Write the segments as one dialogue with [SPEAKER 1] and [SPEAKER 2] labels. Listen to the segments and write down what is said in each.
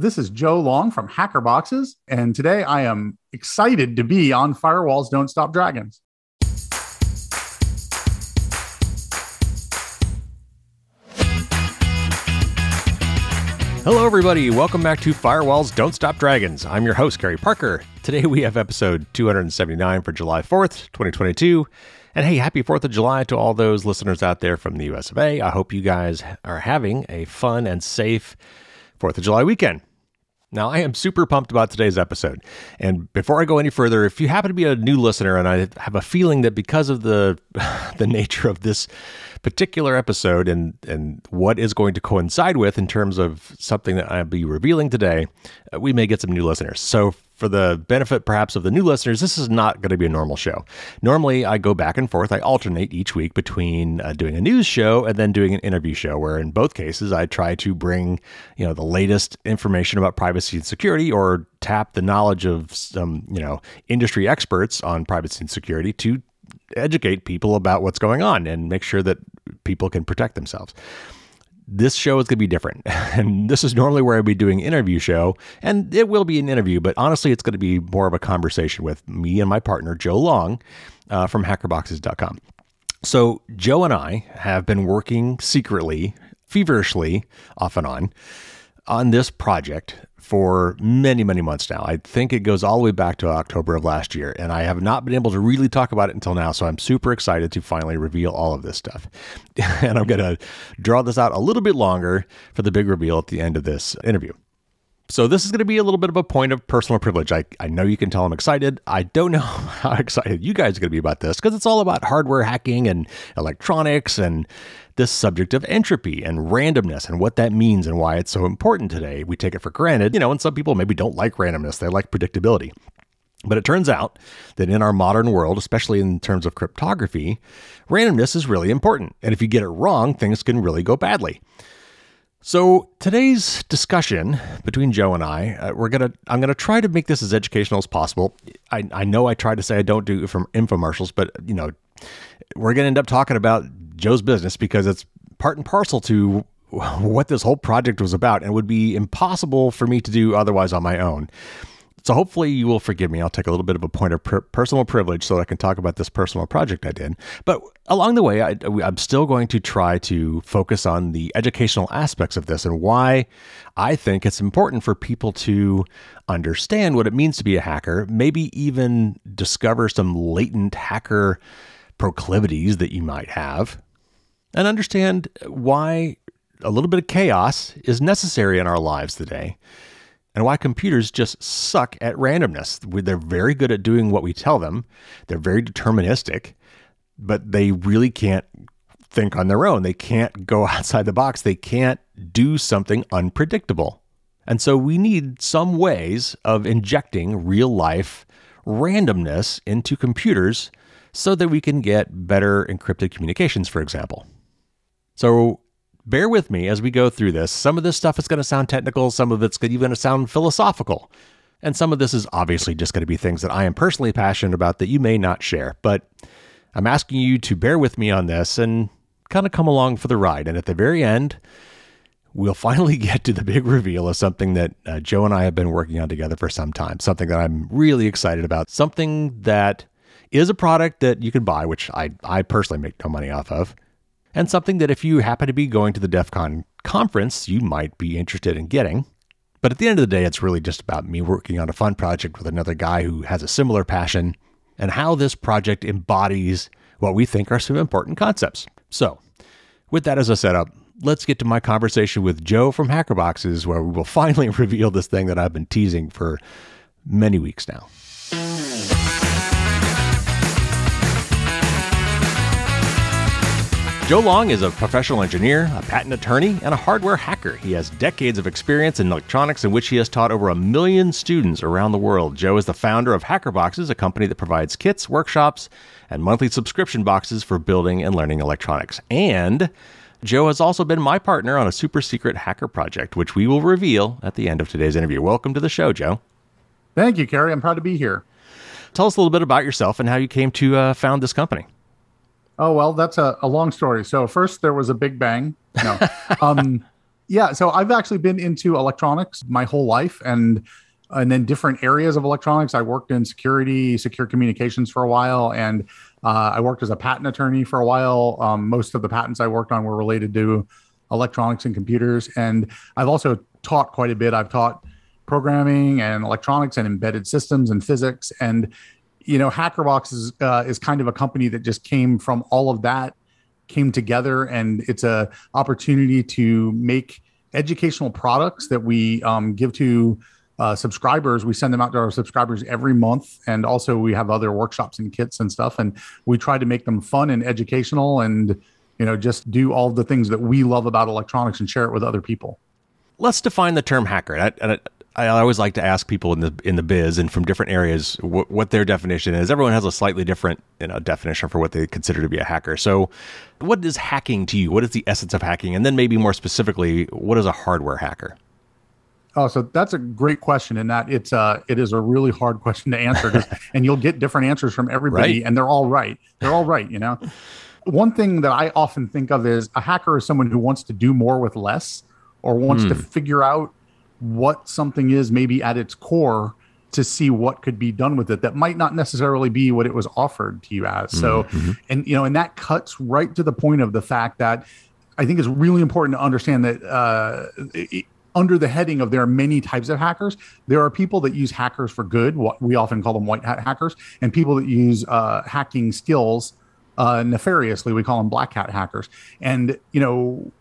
[SPEAKER 1] This is Joe Long from Hacker Boxes, and today I am excited to be on Firewalls Don't Stop Dragons.
[SPEAKER 2] Hello, everybody. Welcome back to Firewalls Don't Stop Dragons. I'm your host, Carey Parker. Today we have episode 279 for July 4th, 2022. And hey, happy 4th of July to all those listeners out there from the US of A. I hope you guys are having a fun and safe 4th of July weekend. Now, I am super pumped about today's episode. And before I go any further, if you happen to be a new listener and I have a feeling that because of the the nature of this particular episode and and what is going to coincide with in terms of something that I'll be revealing today, uh, we may get some new listeners. So for the benefit perhaps of the new listeners, this is not going to be a normal show. Normally, I go back and forth. I alternate each week between uh, doing a news show and then doing an interview show, where in both cases, I try to bring you know the latest information about privacy and security, or tap the knowledge of some you know industry experts on privacy and security to educate people about what's going on and make sure that people can protect themselves this show is going to be different. And this is normally where I'd be doing interview show, and it will be an interview, but honestly, it's going to be more of a conversation with me and my partner, Joe Long uh, from hackerboxes.com. So, Joe and I have been working secretly, feverishly, off and on, on this project for many, many months now. I think it goes all the way back to October of last year, and I have not been able to really talk about it until now. So I'm super excited to finally reveal all of this stuff. and I'm going to draw this out a little bit longer for the big reveal at the end of this interview. So this is going to be a little bit of a point of personal privilege. I, I know you can tell I'm excited. I don't know how excited you guys are going to be about this because it's all about hardware hacking and electronics and this subject of entropy and randomness and what that means and why it's so important today. We take it for granted, you know, and some people maybe don't like randomness. They like predictability. But it turns out that in our modern world, especially in terms of cryptography, randomness is really important. And if you get it wrong, things can really go badly. So today's discussion between Joe and I, uh, we're gonna I'm gonna try to make this as educational as possible. I, I know I tried to say I don't do from infomercials, but you know we're gonna end up talking about Joe's business because it's part and parcel to what this whole project was about, and would be impossible for me to do otherwise on my own. So hopefully you will forgive me. I'll take a little bit of a point of per- personal privilege so I can talk about this personal project I did. But along the way, I, I'm still going to try to focus on the educational aspects of this and why I think it's important for people to understand what it means to be a hacker, maybe even discover some latent hacker proclivities that you might have, and understand why a little bit of chaos is necessary in our lives today and why computers just suck at randomness. They're very good at doing what we tell them, they're very deterministic, but they really can't think on their own. They can't go outside the box, they can't do something unpredictable. And so we need some ways of injecting real life randomness into computers so that we can get better encrypted communications, for example. So bear with me as we go through this. Some of this stuff is going to sound technical, some of it's even going to sound philosophical. And some of this is obviously just going to be things that I am personally passionate about that you may not share. But I'm asking you to bear with me on this and kind of come along for the ride. And at the very end, we'll finally get to the big reveal of something that uh, Joe and I have been working on together for some time, something that I'm really excited about, something that is a product that you can buy, which I, I personally make no money off of and something that if you happen to be going to the DEF CON conference, you might be interested in getting. But at the end of the day, it's really just about me working on a fun project with another guy who has a similar passion and how this project embodies what we think are some important concepts. So, with that as a setup, let's get to my conversation with Joe from Hackerboxes, where we will finally reveal this thing that I've been teasing for many weeks now. Joe Long is a professional engineer, a patent attorney, and a hardware hacker. He has decades of experience in electronics in which he has taught over a million students around the world. Joe is the founder of HackerBoxes, a company that provides kits, workshops, and monthly subscription boxes for building and learning electronics. And Joe has also been my partner on a super secret hacker project, which we will reveal at the end of today's interview. Welcome to the show, Joe.
[SPEAKER 1] Thank you, Carey. I'm proud to be here.
[SPEAKER 2] Tell us a little bit about yourself and how you came to uh, found this company.
[SPEAKER 1] Oh well, that's a, a long story. So first there was a big bang. No, um, Yeah, so I've actually been into electronics my whole life, and and then different areas of electronics. I worked in security, secure communications for a while, and uh, I worked as a patent attorney for a while. Um, most of the patents I worked on were related to electronics and computers, and I've also taught quite a bit. I've taught programming and electronics and embedded systems and physics, and you know, HackerBox is uh, is kind of a company that just came from all of that came together and it's a opportunity to make educational products that we um, give to uh, subscribers. We send them out to our subscribers every month, and also we have other workshops and kits and stuff. And we try to make them fun and educational, and you know, just do all the things that we love about electronics and share it with other people.
[SPEAKER 2] Let's define the term hacker. I, I, I always like to ask people in the in the biz and from different areas what, what their definition is. Everyone has a slightly different you know, definition for what they consider to be a hacker. So, what is hacking to you? What is the essence of hacking? And then maybe more specifically, what is a hardware hacker?
[SPEAKER 1] Oh, so that's a great question, and that it's uh it is a really hard question to answer, and you'll get different answers from everybody, right? and they're all right. They're all right, you know. One thing that I often think of is a hacker is someone who wants to do more with less, or wants to hmm. figure out what something is, maybe at its core, to see what could be done with it that might not necessarily be what it was offered to you as. So, mm-hmm. and you know, and that cuts right to the point of the fact that I think it's really important to understand that uh, it, under the heading of there are many types of hackers. There are people that use hackers for good. What we often call them white hat hackers, and people that use uh, hacking skills uh, nefariously. We call them black hat hackers. And you know,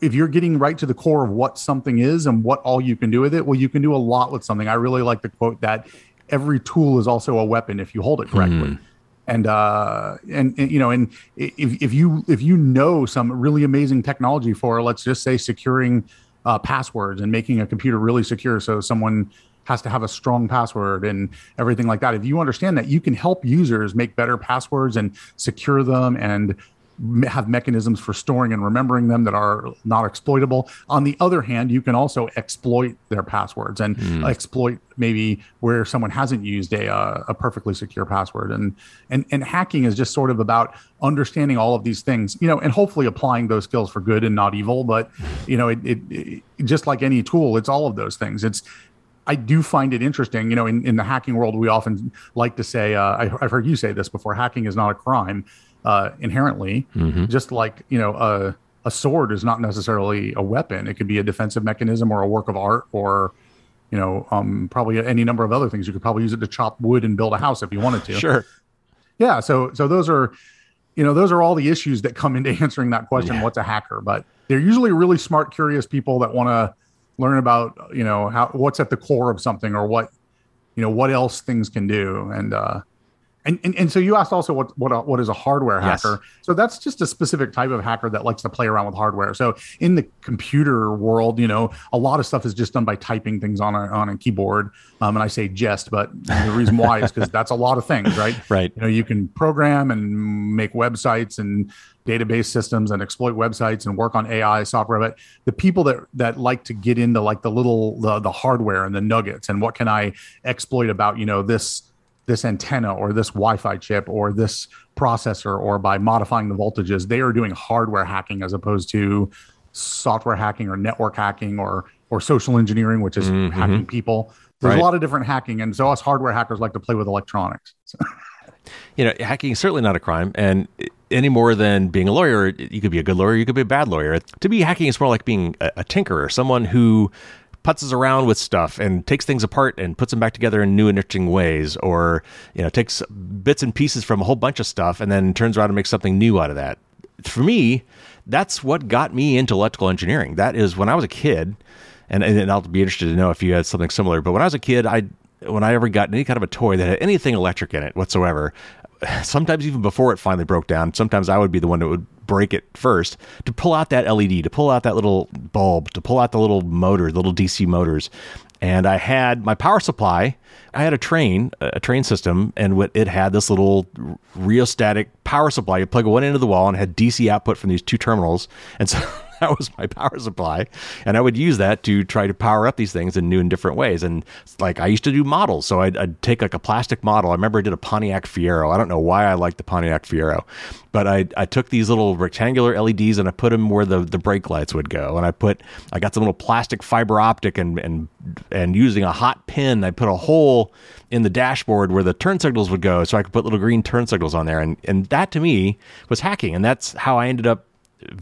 [SPEAKER 1] if you're getting right to the core of what something is and what all you can do with it, well, you can do a lot with something. I really like the quote that every tool is also a weapon if you hold it correctly. Mm. And, uh, and, and you know, and if, if you if you know some really amazing technology for, let's just say, securing uh, passwords and making a computer really secure so someone has to have a strong password and everything like that. If you understand that, you can help users make better passwords and secure them and have mechanisms for storing and remembering them that are not exploitable. On the other hand, you can also exploit their passwords and mm. exploit maybe where someone hasn't used a, uh, a perfectly secure password. And, and and hacking is just sort of about understanding all of these things, you know, and hopefully applying those skills for good and not evil. But you know, it, it, it just like any tool, it's all of those things. It's I do find it interesting. You know, in, in the hacking world, we often like to say, uh, I, have heard you say this before hacking is not a crime uh, inherently, mm-hmm. just like you know a a sword is not necessarily a weapon. It could be a defensive mechanism or a work of art or you know um, probably any number of other things. You could probably use it to chop wood and build a house if you wanted to.
[SPEAKER 2] Sure.
[SPEAKER 1] Yeah. So so those are you know those are all the issues that come into answering that question. Yeah. What's a hacker? But they're usually really smart, curious people that want to learn about you know how what's at the core of something or what you know what else things can do and uh and, and, and so you asked also what what a, what is a hardware hacker? Yes. So that's just a specific type of hacker that likes to play around with hardware. So in the computer world, you know, a lot of stuff is just done by typing things on a on a keyboard. Um, and I say just, but the reason why is because that's a lot of things, right?
[SPEAKER 2] Right.
[SPEAKER 1] You know, you can program and make websites and database systems and exploit websites and work on AI software. But the people that that like to get into like the little the the hardware and the nuggets and what can I exploit about you know this this antenna or this Wi-Fi chip or this processor or by modifying the voltages, they are doing hardware hacking as opposed to software hacking or network hacking or or social engineering, which is mm-hmm. hacking people. There's right. a lot of different hacking, and so us hardware hackers like to play with electronics. So.
[SPEAKER 2] You know, hacking is certainly not a crime, and any more than being a lawyer, you could be a good lawyer, you could be a bad lawyer. To be hacking is more like being a, a tinkerer, someone who putzes around with stuff and takes things apart and puts them back together in new and interesting ways, or you know takes bits and pieces from a whole bunch of stuff and then turns around and makes something new out of that. For me, that's what got me into electrical engineering. That is when I was a kid, and, and I'll be interested to know if you had something similar. But when I was a kid, I when I ever got any kind of a toy that had anything electric in it whatsoever, sometimes even before it finally broke down, sometimes I would be the one that would break it first to pull out that LED, to pull out that little bulb, to pull out the little motor, the little DC motors. And I had my power supply. I had a train, a train system, and it had this little rheostatic power supply. You plug one end of the wall and had DC output from these two terminals. And so that was my power supply. And I would use that to try to power up these things in new and different ways. And like I used to do models. So I'd, I'd take like a plastic model. I remember I did a Pontiac Fiero. I don't know why I liked the Pontiac Fiero, but I, I took these little rectangular LEDs and I put them where the, the brake lights would go. And I put, I got some little plastic fiber optic and, and, and using a hot pin, I put a hole in the dashboard where the turn signals would go so I could put little green turn signals on there. And, and that to me was hacking. And that's how I ended up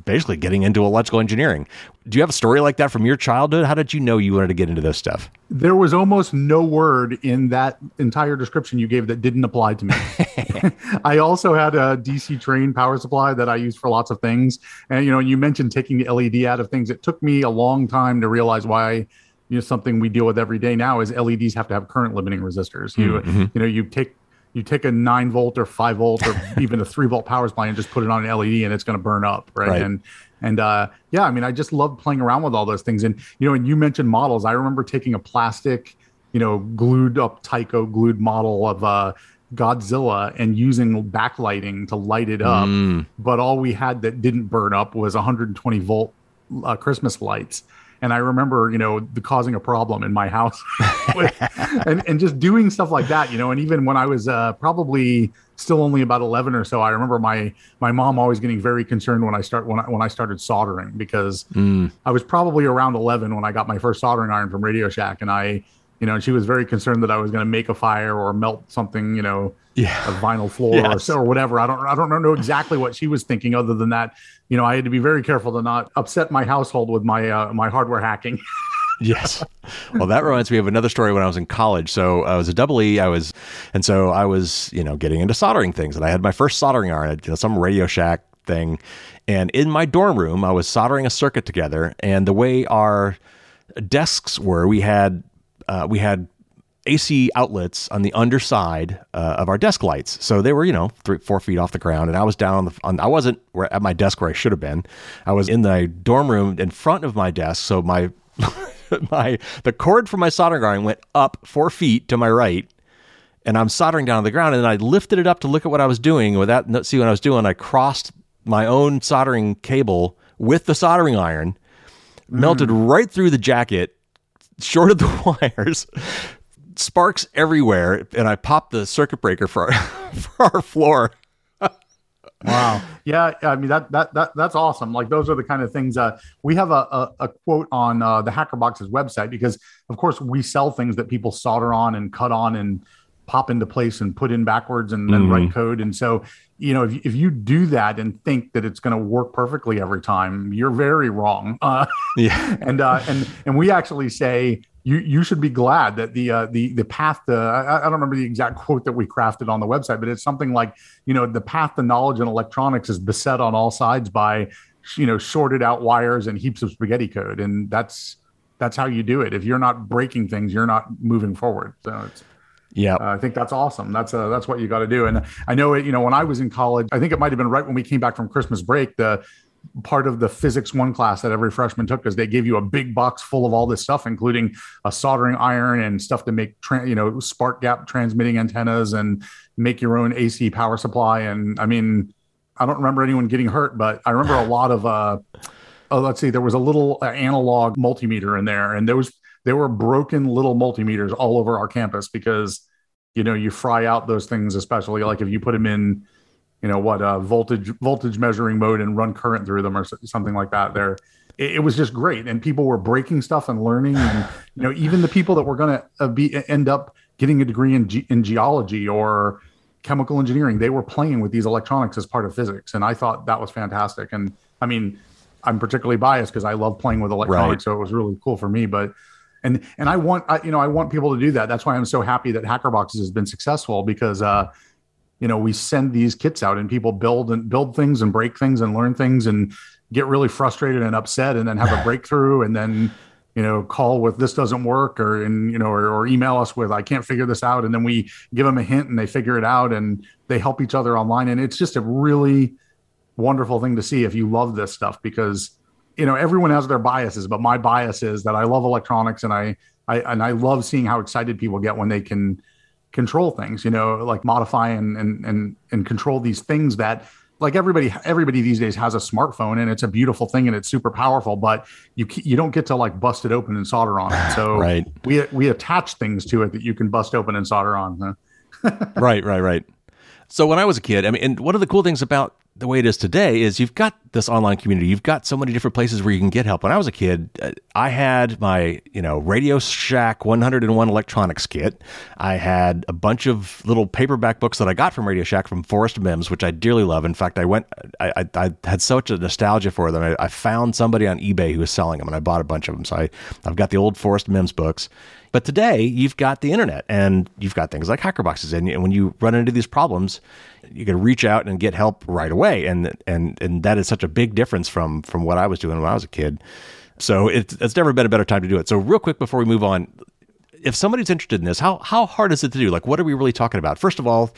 [SPEAKER 2] basically getting into electrical engineering. Do you have a story like that from your childhood? How did you know you wanted to get into this stuff?
[SPEAKER 1] There was almost no word in that entire description you gave that didn't apply to me. I also had a DC train power supply that I used for lots of things. And you know, you mentioned taking the LED out of things. It took me a long time to realize why you know something we deal with every day now is LEDs have to have current limiting resistors. You mm-hmm. you know you take you take a nine volt or five volt or even a three volt power supply and just put it on an LED and it's going to burn up, right? right? And and uh, yeah, I mean, I just love playing around with all those things. And you know, and you mentioned models. I remember taking a plastic, you know, glued up Tyco glued model of uh, Godzilla and using backlighting to light it up. Mm. But all we had that didn't burn up was 120 volt uh, Christmas lights and I remember, you know, the causing a problem in my house, and and just doing stuff like that, you know. And even when I was uh, probably still only about eleven or so, I remember my my mom always getting very concerned when I start when I when I started soldering because mm. I was probably around eleven when I got my first soldering iron from Radio Shack, and I, you know, she was very concerned that I was going to make a fire or melt something, you know, yeah. a vinyl floor yes. or so or whatever. I don't I don't know exactly what she was thinking other than that you know, I had to be very careful to not upset my household with my uh, my hardware hacking.
[SPEAKER 2] yes. Well, that reminds me of another story when I was in college. So I was a double E. I was, and so I was, you know, getting into soldering things, and I had my first soldering iron, at you know, some Radio Shack thing, and in my dorm room, I was soldering a circuit together, and the way our desks were, we had uh, we had AC outlets on the underside uh, of our desk lights. So they were, you know, three, four feet off the ground, and I was down on the. On, I wasn't at my desk where I should have been. I was in the dorm room in front of my desk. So my my the cord for my soldering iron went up four feet to my right, and I'm soldering down on the ground. And then I lifted it up to look at what I was doing. Without see what I was doing, I crossed my own soldering cable with the soldering iron, mm. melted right through the jacket, shorted the wires sparks everywhere, and I popped the circuit breaker for our, for our floor.
[SPEAKER 1] wow. Yeah, I mean that that that that's awesome. Like those are the kind of things. Uh, we have a, a, a quote on uh, the Hackerbox's website because, of course, we sell things that people solder on and cut on and pop into place and put in backwards and then mm-hmm. write code. And so, you know, if, if you do that and think that it's going to work perfectly every time, you're very wrong. Uh, yeah. and uh, and and we actually say you you should be glad that the uh, the the path to I, I, don't remember the exact quote that we crafted on the website, but it's something like you know the path to knowledge in electronics is beset on all sides by you know shorted out wires and heaps of spaghetti code, and that's that's how you do it. If you're not breaking things, you're not moving forward. So it's yeah, uh, I think that's awesome. That's uh, that's what you got to do. And I know it. You know, when I was in college, I think it might have been right when we came back from Christmas break. The part of the physics one class that every freshman took because they gave you a big box full of all this stuff, including a soldering iron and stuff to make, tra- you know, spark gap transmitting antennas and make your own AC power supply. And I mean, I don't remember anyone getting hurt, but I remember a lot of, uh, oh, let's see, there was a little uh, analog multimeter in there, and there was there were broken little multimeters all over our campus because you know you fry out those things, especially like if you put them in you know what uh, voltage voltage measuring mode and run current through them or something like that there it, it was just great. And people were breaking stuff and learning and you know even the people that were going to uh, be end up getting a degree in, ge- in geology or chemical engineering they were playing with these electronics as part of physics. And i thought that was fantastic. And i mean i'm particularly biased because i love playing with electronics right. so it was really cool for me but and and i want I, you know i want people to do that. That's why i'm so happy that hackerboxes has been successful because uh you know we send these kits out and people build and build things and break things and learn things and get really frustrated and upset and then have a breakthrough and then you know call with this doesn't work or and you know or, or, email us with i can't figure this out. And then we give them a hint and they figure it out and they help each other online. And it's just a really wonderful thing to see if you love this stuff because you know everyone has their biases but my bias is that i love electronics and i I, and I love seeing how excited people get when they can control things, you know, like modify and and and and control these things that like everybody everybody these days has a smartphone and it's a beautiful thing and it's super powerful but you you don't get to like bust it open and solder on it. So
[SPEAKER 2] right.
[SPEAKER 1] we we attach things to it that you can bust open and solder on
[SPEAKER 2] huh? right right right. So when i was a kid i mean and one of the cool things about the way it is today is you've got this online community. You've got so many different places where you can get help. When I was a kid, uh, I had my, you know, Radio Shack 101 electronics kit. I had a bunch of little paperback books that I got from Radio Shack from Forrest Mims, which I dearly love. In fact, I went, I, I, I had such a nostalgia for them. I, I, found somebody on eBay who was selling them and I bought a bunch of them. So I, I've got the old Forrest Mims books. But today you've got the internet and you've got things like hacker hackerboxes. And when you run into these problems, you can reach out and get help right away. And, and, and that is such a big difference from, from what I was doing when I was a kid. So it's, it's never been a better time to do it. So real quick before we move on, if somebody's interested in this, how, how hard is it to do? Like, what are we really talking about? First of all,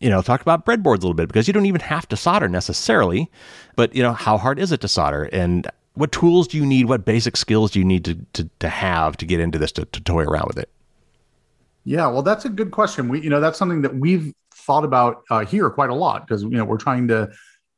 [SPEAKER 2] you know, talk about breadboards a little bit because you don't even have to solder necessarily, but you know, how hard is it to solder? And what tools do you need? What basic skills do you need to, to, to have to get into this to, to toy around with it?
[SPEAKER 1] Yeah, well, that's a good question. We, you know, that's something that we've thought about uh, here quite a lot because you know we're trying to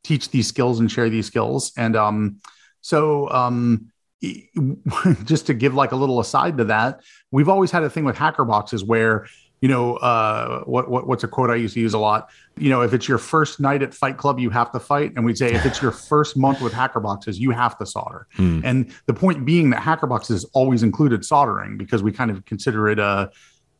[SPEAKER 1] teach these skills and share these skills, and um, so um, just to give like a little aside to that, we've always had a thing with hacker boxes where you know, uh, what, what what's a quote I used to use a lot? You know, if it's your first night at Fight Club, you have to fight, and we'd say if it's your first month with hacker boxes, you have to solder. Hmm. And the point being that hacker boxes always included soldering because we kind of consider it a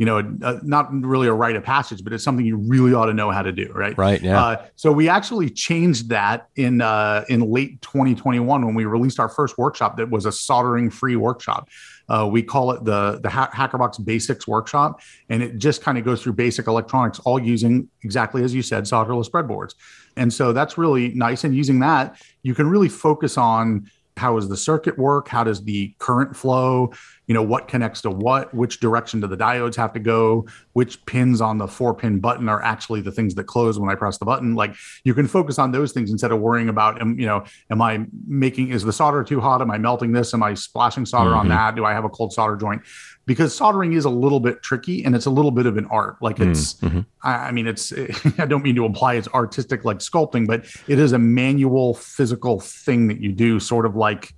[SPEAKER 1] you know, not really a rite of passage, but it's something you really ought to know how to do, right?
[SPEAKER 2] Right. Yeah. Uh,
[SPEAKER 1] so we actually changed that in uh, in late 2021 when we released our first workshop that was a soldering free workshop. Uh, we call it the the ha- HackerBox Basics Workshop, and it just kind of goes through basic electronics, all using exactly as you said, solderless breadboards. And so that's really nice. And using that, you can really focus on how does the circuit work how does the current flow you know what connects to what which direction do the diodes have to go which pins on the four pin button are actually the things that close when i press the button like you can focus on those things instead of worrying about you know am i making is the solder too hot am i melting this am i splashing solder mm-hmm. on that do i have a cold solder joint because soldering is a little bit tricky and it's a little bit of an art. Like mm, it's, mm-hmm. I, I, mean, it's, I don't mean to imply it's artistic like sculpting, but it is a manual physical thing that you do, sort of like,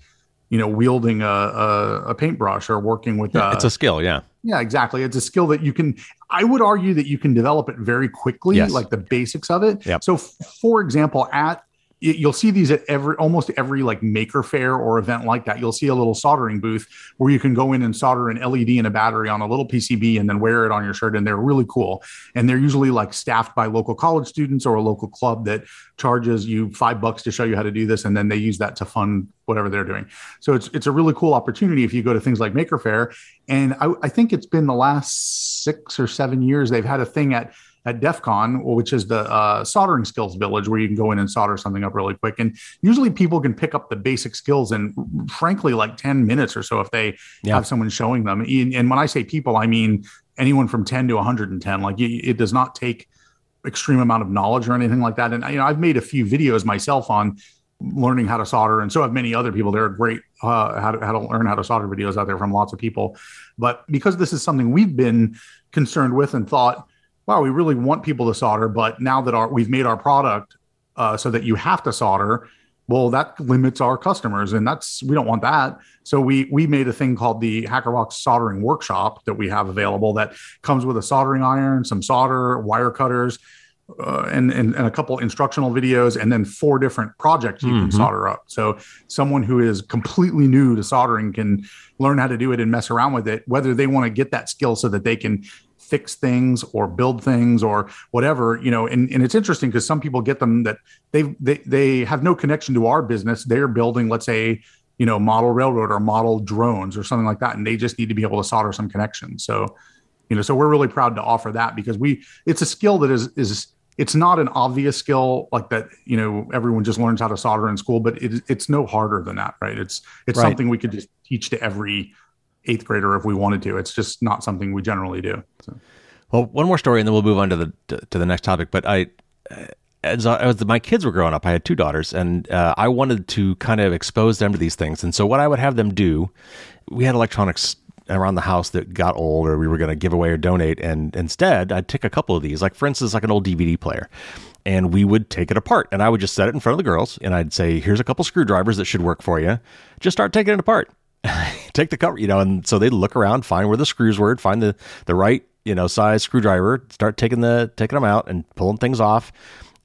[SPEAKER 1] you know, wielding a, a, a paintbrush or working with.
[SPEAKER 2] Yeah, a, it's a skill. Yeah.
[SPEAKER 1] Yeah, exactly. It's a skill that you can, I would argue that you can develop it very quickly, yes. like the basics of it.
[SPEAKER 2] Yep.
[SPEAKER 1] So, f- for example, at you'll see these at every almost every like maker fair or event like that. You'll see a little soldering booth where you can go in and solder an led and a battery on a little pcb and then wear it on your shirt and they're really cool. And they're usually like staffed by local college students or a local club that charges you five bucks to show you how to do this and then they use that to fund whatever they're doing. So it's it's a really cool opportunity if you go to things like maker fair. And I, I think it's been the last six or seven years they've had a thing at at DEF CON, which is the uh, soldering skills village where you can go in and solder something up really quick. And usually people can pick up the basic skills in, frankly, like 10 minutes or so if they yeah. have someone showing them. And when I say people, I mean anyone from 10 to 110. Like it does not take extreme amount of knowledge or anything like that. And you know, I've made a few videos myself on learning how to solder, and so have many other people. There are great uh, how, to, how to learn how to solder videos out there from lots of people. But because this is something we've been concerned with and thought, wow, we really want people to solder, but now that our we've made our product uh, so that you have to solder, well, that limits our customers, and that's we don't want that. So we we made a thing called the HackerBox soldering workshop that we have available that comes with a soldering iron, some solder, wire cutters. Uh, and, and, and a couple instructional videos and then four different projects you mm-hmm. can solder up. So someone who is completely new to soldering can learn how to do it and mess around with it, whether they want to get that skill so that they can fix things or build things or whatever you know and, and it's interesting because some people get them that they, they they have no connection to our business. They're building let's say you know model railroad or model drones or something like that and they just need to be able to solder some connections so you know so we're really proud to offer that because we it's a skill that is is it's not an obvious skill like that you know everyone just learns how to solder in school but it, it's no harder than that right? It's it's right. something we could just teach to every eighth grader if we wanted to. It's just not something we generally do. So.
[SPEAKER 2] Well, one more story, and then we'll move on to the to, the next topic. But I, as, I, as my kids were growing up, I had two daughters, and uh, I wanted to kind of expose them to these things. And so, what I would have them do, we had electronics around the house that got old or we were going to give away or donate. And instead, I'd take a couple of these, like for instance, like an old DVD player. And we would take it apart. And I would just set it in front of the girls and I'd say, here's a couple screwdrivers that should work for you. Just start taking it apart. take the cover, you know, and so they'd look around, find where the screws were, find the, the right, you know, size screwdriver, start taking the taking them out and pulling things off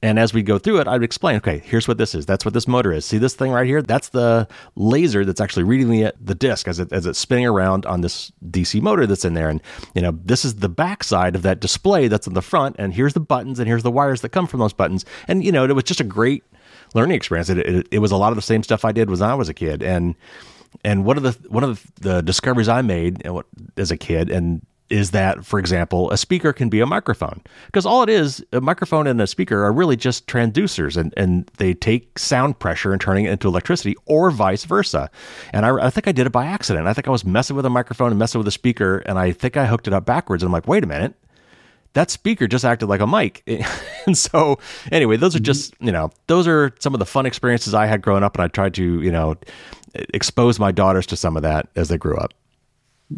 [SPEAKER 2] and as we go through it, I'd explain, okay, here's what this is. That's what this motor is. See this thing right here? That's the laser that's actually reading the, the disc as, it, as it's spinning around on this DC motor that's in there. And, you know, this is the backside of that display that's in the front. And here's the buttons and here's the wires that come from those buttons. And, you know, it was just a great learning experience. It, it, it was a lot of the same stuff I did when I was a kid. And, and one of the one of the discoveries I made as a kid, and is that, for example, a speaker can be a microphone. Because all it is, a microphone and a speaker are really just transducers, and, and they take sound pressure and turning it into electricity, or vice versa. And I, I think I did it by accident. I think I was messing with a microphone and messing with a speaker, and I think I hooked it up backwards. And I'm like, wait a minute, that speaker just acted like a mic. and so, anyway, those are just, you know, those are some of the fun experiences I had growing up, and I tried to, you know, expose my daughters to some of that as they grew up.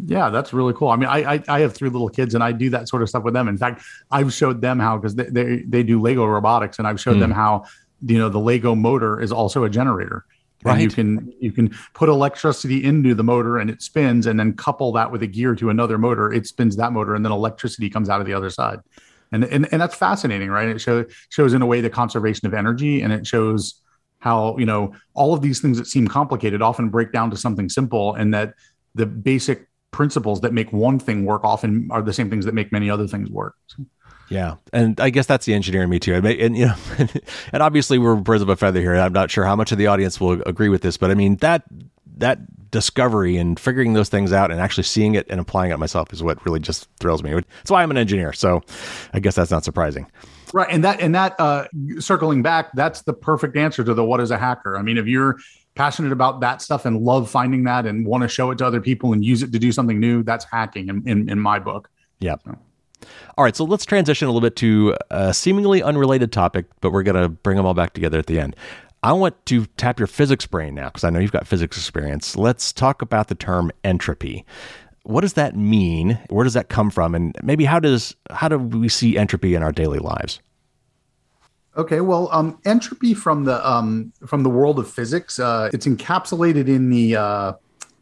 [SPEAKER 1] Yeah, that's really cool. I mean, I, I, I have three little kids, and I do that sort of stuff with them. In fact, I've showed them how because they, they, they do Lego robotics, and I've showed mm. them how you know the Lego motor is also a generator. Right. And you can you can put electricity into the motor and it spins, and then couple that with a gear to another motor. It spins that motor, and then electricity comes out of the other side. And and, and that's fascinating, right? It show, shows in a way the conservation of energy, and it shows how you know all of these things that seem complicated often break down to something simple, and that the basic principles that make one thing work often are the same things that make many other things work.
[SPEAKER 2] Yeah, and I guess that's the engineer in me too. And you know, and obviously we're birds of a feather here. I'm not sure how much of the audience will agree with this, but I mean that that discovery and figuring those things out and actually seeing it and applying it myself is what really just thrills me. That's why I'm an engineer. So I guess that's not surprising.
[SPEAKER 1] Right, and that and that uh, circling back, that's the perfect answer to the what is a hacker. I mean, if you're passionate about that stuff and love finding that and want to show it to other people and use it to do something new, that's hacking in, in, in my book.
[SPEAKER 2] Yeah. So. All right, so let's transition a little bit to a seemingly unrelated topic, but we're going to bring them all back together at the end. I want to tap your physics brain now because I know you've got physics experience. Let's talk about the term entropy. What does that mean? Where does that come from? And maybe how does how do we see entropy in our daily lives?
[SPEAKER 1] Okay, well, um, entropy from the um, from the world of physics, uh, it's encapsulated in the uh,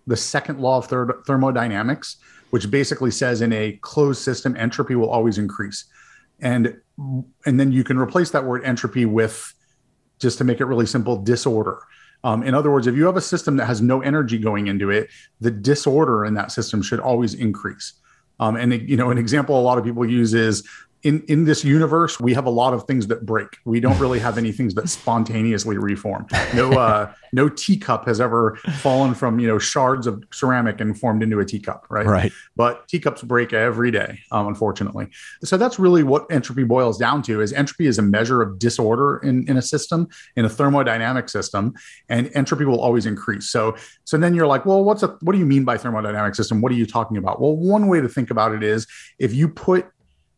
[SPEAKER 1] the second law of ther- thermodynamics, which basically says in a closed system, entropy will always increase, and and then you can replace that word entropy with, just to make it really simple, disorder. Um, in other words, if you have a system that has no energy going into it, the disorder in that system should always increase. Um, and you know, an example a lot of people use is in in this universe we have a lot of things that break. We don't really have any things that spontaneously reform. No uh no teacup has ever fallen from you know shards of ceramic and formed into a teacup right?
[SPEAKER 2] Right.
[SPEAKER 1] But teacups break every day um, unfortunately. So that's really what entropy boils down to is entropy is a measure of disorder in in a system in a thermodynamic system and entropy will always increase. So so then you're like well what's a what do you mean by thermodynamic system? What are you talking about? Well one way to think about it is if you put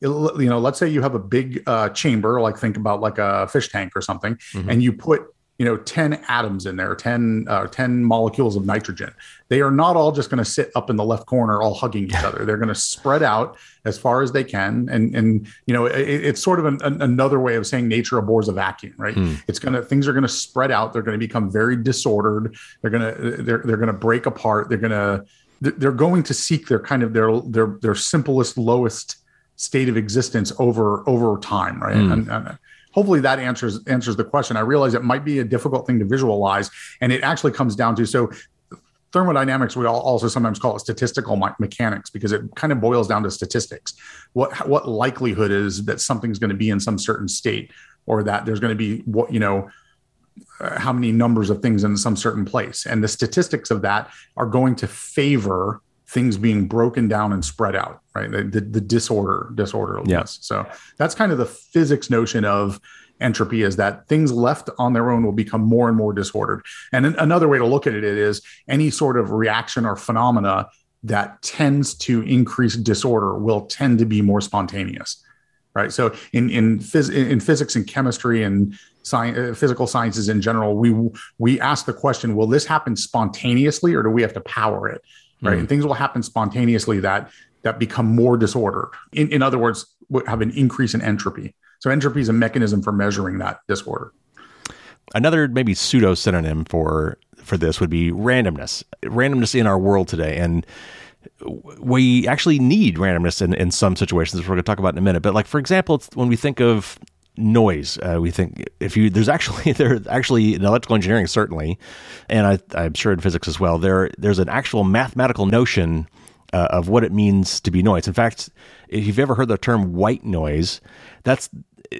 [SPEAKER 1] you know, let's say you have a big uh, chamber, like think about like a fish tank or something, mm-hmm. and you put you know 10 atoms in there 10 uh, 10 molecules of nitrogen. They are not all just going to sit up in the left corner all hugging each other. They're going to spread out as far as they can and and you know it, it's sort of an, an, another way of saying nature abhors a vacuum right? Mm. it's going to things are going to spread out. They're going to become very disordered. They're going to they're, they're going to break apart. They're going to they're going to seek their kind of their their their simplest lowest state of existence over over time, right? Mm. And, and, hopefully that answers answers the question. I realize it might be a difficult thing to visualize, and it actually comes down to so thermodynamics we also sometimes call it statistical mechanics because it kind of boils down to statistics what what likelihood is that something's going to be in some certain state or that there's going to be what you know uh, how many numbers of things in some certain place and the statistics of that are going to favor things being broken down and spread out, right? The, the, the disorder, disorderliness. Yeah. So that's kind of the physics notion of entropy is that things left on their own will become more and more disordered. And another way to look at it is any sort of reaction or phenomena that tends to increase disorder will tend to be more spontaneous right so in in, phys- in physics and chemistry and science, uh, physical sciences in general we we ask the question will this happen spontaneously or do we have to power it right? Mm. And things will happen spontaneously that that become more disordered. In, in other words, have an increase in entropy. So entropy is a mechanism for measuring that disorder.
[SPEAKER 2] Another maybe pseudo synonym for for this would be randomness. Randomness in our world today, and we actually need randomness in, in some situations, which we're going to talk about in a minute. But like for example, when we think of noise. Uh, we think if you there's actually there's actually in electrical engineering certainly, and I, I'm sure in physics as well. There there's an actual mathematical notion uh, of what it means to be noise. In fact, if you've ever heard the term white noise, that's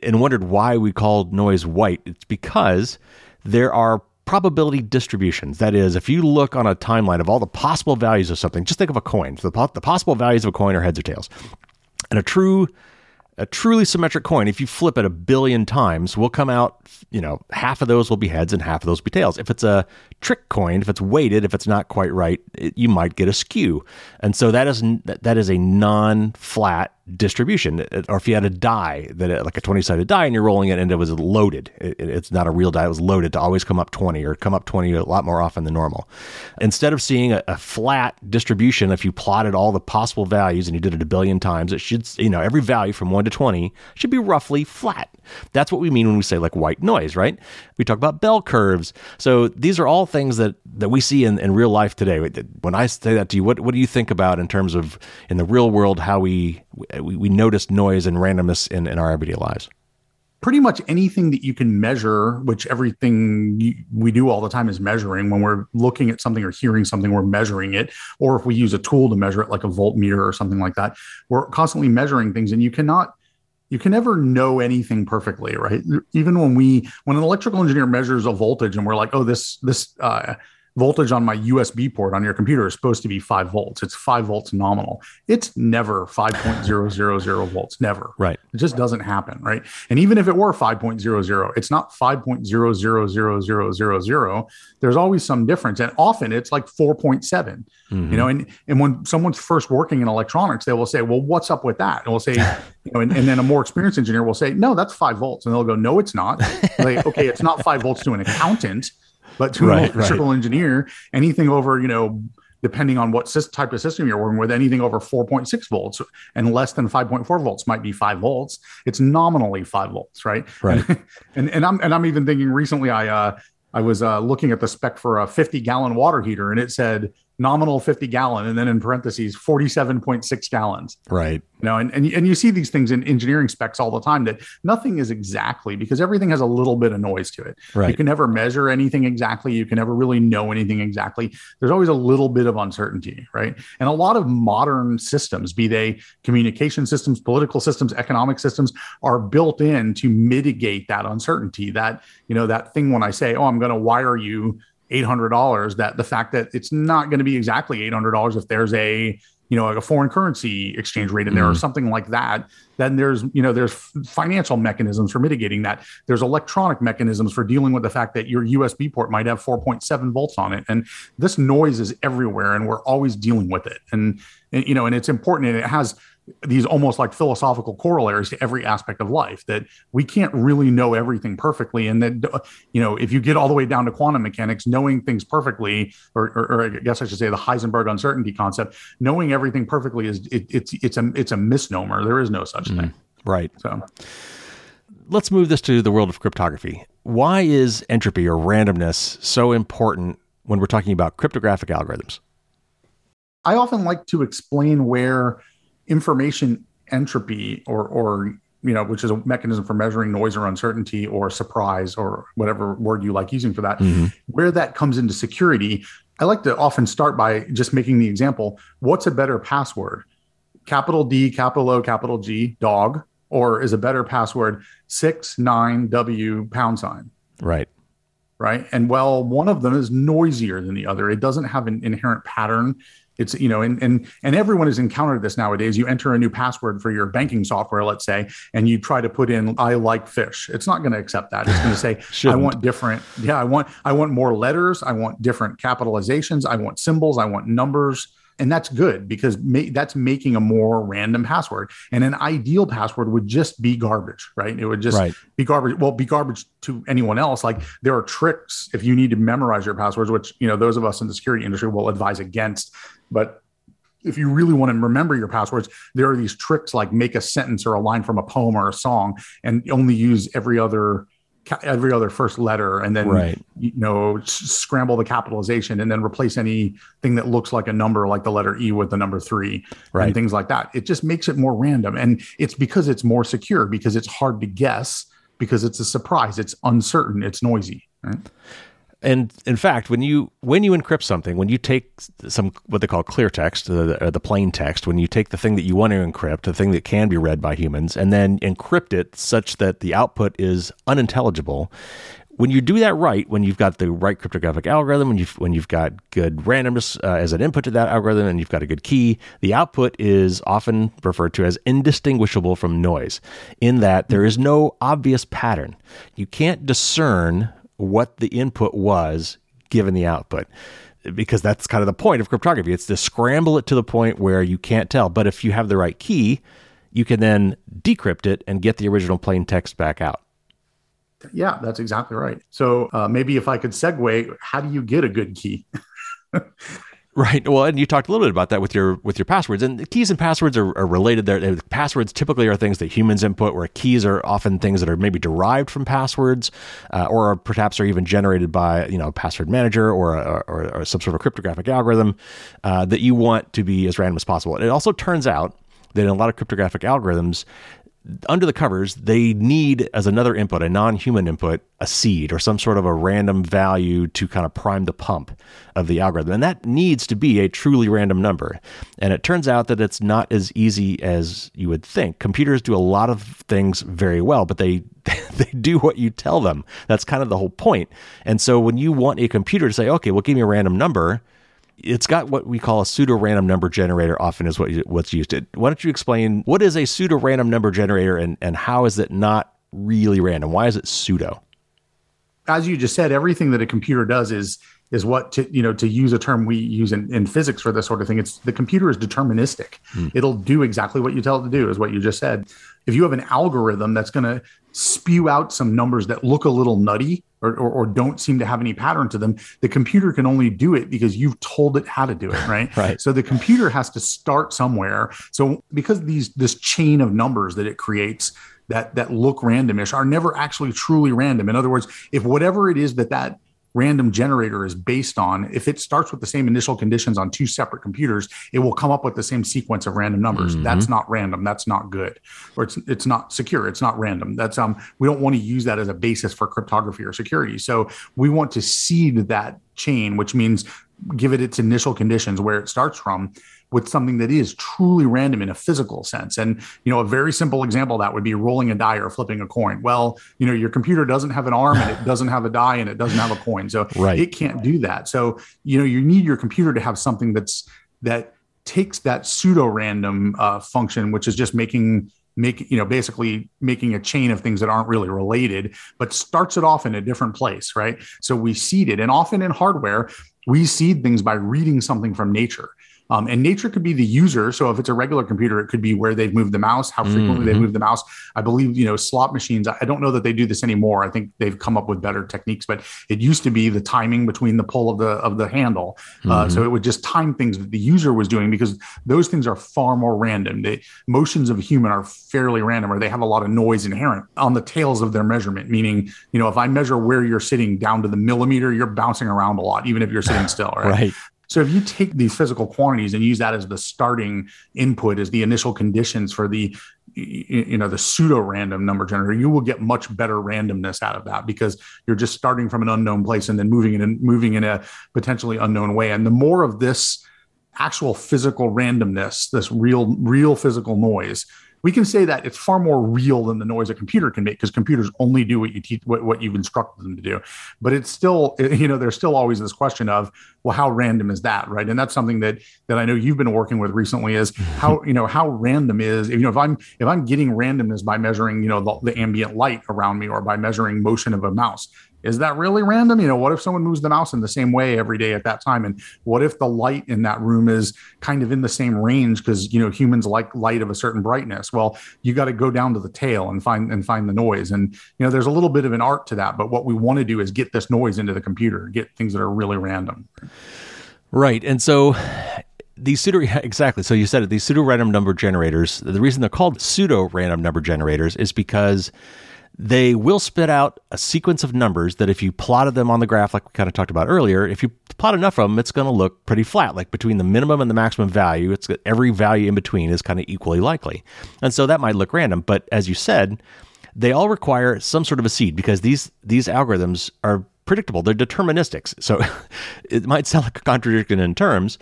[SPEAKER 2] and wondered why we called noise white. It's because there are probability distributions. That is, if you look on a timeline of all the possible values of something, just think of a coin. So the, the possible values of a coin are heads or tails. And a true a truly symmetric coin, if you flip it a billion times, will come out, you know, half of those will be heads and half of those will be tails. If it's a trick coin, if it's weighted, if it's not quite right, it, you might get a skew. And so that is that is a non-flat distribution. Or if you had a die that like a 20 sided die and you're rolling it and it was loaded, it, it's not a real die, it was loaded to always come up 20 or come up 20 a lot more often than normal. Instead of seeing a, a flat distribution, if you plotted all the possible values and you did it a billion times, it should, you know, every value from 1 to 20 should be roughly flat. That's what we mean when we say like white noise, right? We talk about bell curves. So these are all things that, that we see in, in real life today. When I say that to you, what, what do you think about in terms of in the real world how we we, we notice noise and randomness in, in our everyday lives?
[SPEAKER 1] Pretty much anything that you can measure, which everything we do all the time is measuring. When we're looking at something or hearing something, we're measuring it. Or if we use a tool to measure it, like a voltmeter or something like that, we're constantly measuring things. And you cannot you can never know anything perfectly right even when we when an electrical engineer measures a voltage and we're like oh this this uh, voltage on my USB port on your computer is supposed to be five volts. It's five volts nominal. It's never 5.000 volts. Never.
[SPEAKER 2] Right.
[SPEAKER 1] It just doesn't happen. Right. And even if it were 5.00, it's not 5.000000. There's always some difference. And often it's like 4.7. Mm-hmm. You know, and, and when someone's first working in electronics, they will say, Well, what's up with that? And we'll say, you know, and, and then a more experienced engineer will say, No, that's five volts. And they'll go, No, it's not. like, okay, it's not five volts to an accountant but to right, an electrical right. engineer, anything over, you know, depending on what type of system you're working with, anything over 4.6 volts and less than 5.4 volts might be five volts. It's nominally five volts, right?
[SPEAKER 2] Right.
[SPEAKER 1] and and I'm and I'm even thinking recently I uh I was uh, looking at the spec for a 50 gallon water heater and it said nominal 50 gallon and then in parentheses 47.6 gallons.
[SPEAKER 2] Right.
[SPEAKER 1] You know and, and, and you see these things in engineering specs all the time that nothing is exactly because everything has a little bit of noise to it.
[SPEAKER 2] Right.
[SPEAKER 1] you can never measure anything exactly. You can never really know anything exactly. There's always a little bit of uncertainty right? And a lot of modern systems be they communication systems political systems economic systems are built in to mitigate that uncertainty that you know that thing when i say oh i'm going to wire you $800 that the fact that it's not going to be exactly $800 if there's a you know like a foreign currency exchange rate in there mm-hmm. or something like that then there's you know there's financial mechanisms for mitigating that. There's electronic mechanisms for dealing with the fact that your usb port might have 4.7 volts on it. And this noise is everywhere and we're always dealing with it. And, and you know and it's important and it has these almost like philosophical corollaries to every aspect of life that we can't really know everything perfectly and that you know if you get all the way down to quantum mechanics knowing things perfectly or, or, or i guess i should say the heisenberg uncertainty concept knowing everything perfectly is it, it's it's a it's a misnomer. There is no such mm, thing.
[SPEAKER 2] Right.
[SPEAKER 1] So.
[SPEAKER 2] Let's move this to the world of cryptography. Why is entropy or randomness so important when we're talking about cryptographic algorithms?
[SPEAKER 1] I often like to explain where information entropy or or you know which is a mechanism for measuring noise or uncertainty or surprise or whatever word you like using for that mm-hmm. where that comes into security. I like to often start by just making the example what's a better password? Capital d capital o capital g dog or is a better password 69w pound sign?
[SPEAKER 2] Right.
[SPEAKER 1] Right? And well one of them is noisier than the other it doesn't have an inherent pattern it's you know and and and everyone has encountered this nowadays. You enter a new password for your banking software let's say and you try to put in i like fish. It's not going to accept that. It's going to say i want different yeah i want i want more letters. I want different capitalizations. I want symbols. I want numbers. And that's good because ma- that's making a more random password. And an ideal password would just be garbage right? It would just right. be garbage. Well be garbage to anyone else. Like there are tricks if you need to memorize your passwords which you know those of us in the security industry will advise against But if you really want to remember your passwords, there are these tricks like make a sentence or a line from a poem or a song and only use every other every other first letter and then right. you know scramble the capitalization and then replace anything that looks like a number like the letter e with the number 3 right. and things like that it just makes it more random and it's because it's more secure because it's hard to guess because it's a surprise it's uncertain it's noisy right
[SPEAKER 2] and in fact, when you when you encrypt something, when you take some what they call clear text, the, the plain text, when you take the thing that you want to encrypt, the thing that can be read by humans, and then encrypt it such that the output is unintelligible, when you do that right, when you've got the right cryptographic algorithm, when you've when you've got good randomness uh, as an input to that algorithm, and you've got a good key, the output is often referred to as indistinguishable from noise. In that there is no obvious pattern, you can't discern what the input was given the output because that's kind of the point of cryptography. It's to scramble it to the point where you can't tell. But if you have the right key, you can then decrypt it and get the original plain text back out.
[SPEAKER 1] Yeah, that's exactly right. So uh, maybe if I could segue, how do you get a good key?
[SPEAKER 2] Right. Well, and you talked a little bit about that with your with your passwords, and keys and passwords are, are related. There, passwords typically are things that humans input, where keys are often things that are maybe derived from passwords, uh, or perhaps are even generated by you know a password manager or, a, or, or some sort of cryptographic algorithm uh, that you want to be as random as possible. It also turns out that in a lot of cryptographic algorithms, under the covers, they need as another input, a non human input, a seed or some sort of a random value to kind of prime the pump of the algorithm. And that needs to be a truly random number. And it turns out that it's not as easy as you would think. Computers do a lot of things very well, but they they do what you tell them. That's kind of the whole point. And so when you want a computer to say, okay, well, give me a random number, it's got what we call a pseudo random number generator often is what you, what's used. It why don't you explain what is a pseudo random number generator and, and how is it not really random? Why is it pseudo?
[SPEAKER 1] As you just said everything that a computer does is is what to you know to use a term we use in, in physics for this sort of thing it's the computer is deterministic. Hmm. it'll do exactly what you tell it to do is what you just said. If you have an algorithm that's going to spew out some numbers that look a little nutty or, or, or, don't seem to have any pattern to them, the computer can only do it because you've told it how to do it, right?
[SPEAKER 2] right.
[SPEAKER 1] So the computer has to start somewhere. So because these this chain of numbers that it creates that that look randomish are never actually truly random. In other words, if whatever it is that that random generator is based on, if it starts with the same initial conditions on two separate computers, it will come up with the same sequence of random numbers. Mm-hmm. That's not random. That's not good. Or it's it's not secure. It's not random. That's um we don't want to use that as a basis for cryptography or security. So we want to seed that chain, which means give it its initial conditions where it starts from with something that is truly random in a physical sense. And, you know, a very simple example that would be rolling a die or flipping a coin. Well, you know, your computer doesn't have an arm and it doesn't have a die and it doesn't have a coin. So right. it can't do that. So, you know, you need your computer to have something that's that takes that pseudo random uh, function, which is just making make you know basically making a chain of things that aren't really related but starts it off in a different place right so we seed it and often in hardware we seed things by reading something from nature um, and nature could be the user. So if it's a regular computer, it could be where they've moved the mouse, how frequently mm-hmm. they move the mouse. I believe, you know, slot machines, I don't know that they do this anymore. I think they've come up with better techniques, but it used to be the timing between the pull of the of the handle. Uh, mm-hmm. so it would just time things that the user was doing because those things are far more random. The motions of a human are fairly random or they have a lot of noise inherent on the tails of their measurement, meaning, you know, if I measure where you're sitting down to the millimeter, you're bouncing around a lot, even if you're sitting still. Right.
[SPEAKER 2] right.
[SPEAKER 1] So if you take these physical quantities and use that as the starting input, as the initial conditions for the you know the pseudo random number generator you will get much better randomness out of that because you're just starting from an unknown place and then moving in moving in a potentially unknown way. And the more of this actual physical randomness this real real physical noise we can say that it's far more real than the noise a computer can make because computers only do what you teach what, what you've instructed them to do. But it's still you know there's still always this question of well how random is that right? And that's something that that i know you've been working with recently is how you know how random is you know if i'm if i'm getting randomness by measuring you know the, the ambient light around me or by measuring motion of a mouse is that really random? You know, what if someone moves the mouse in the same way every day at that time? And what if the light in that room is kind of in the same range because you know humans like light of a certain brightness? Well, you got to go down to the tail and find and find the noise. And you know, there's a little bit of an art to that, but what we want to do is get this noise into the computer, get things that are really random.
[SPEAKER 2] Right. And so these pseudo exactly. So you said it. These pseudo random number generators. The reason they're called pseudo random number generators is because they will spit out a sequence of numbers that if you plotted them on the graph, like we kind of talked about earlier, if you plot enough of them, it's going to look pretty flat. Like between the minimum and the maximum value, it's every value in between is kind of equally likely. And so that might look random. But as you said, they all require some sort of a seed because these these algorithms are predictable. They're deterministics. So it might sound like a contradiction in terms,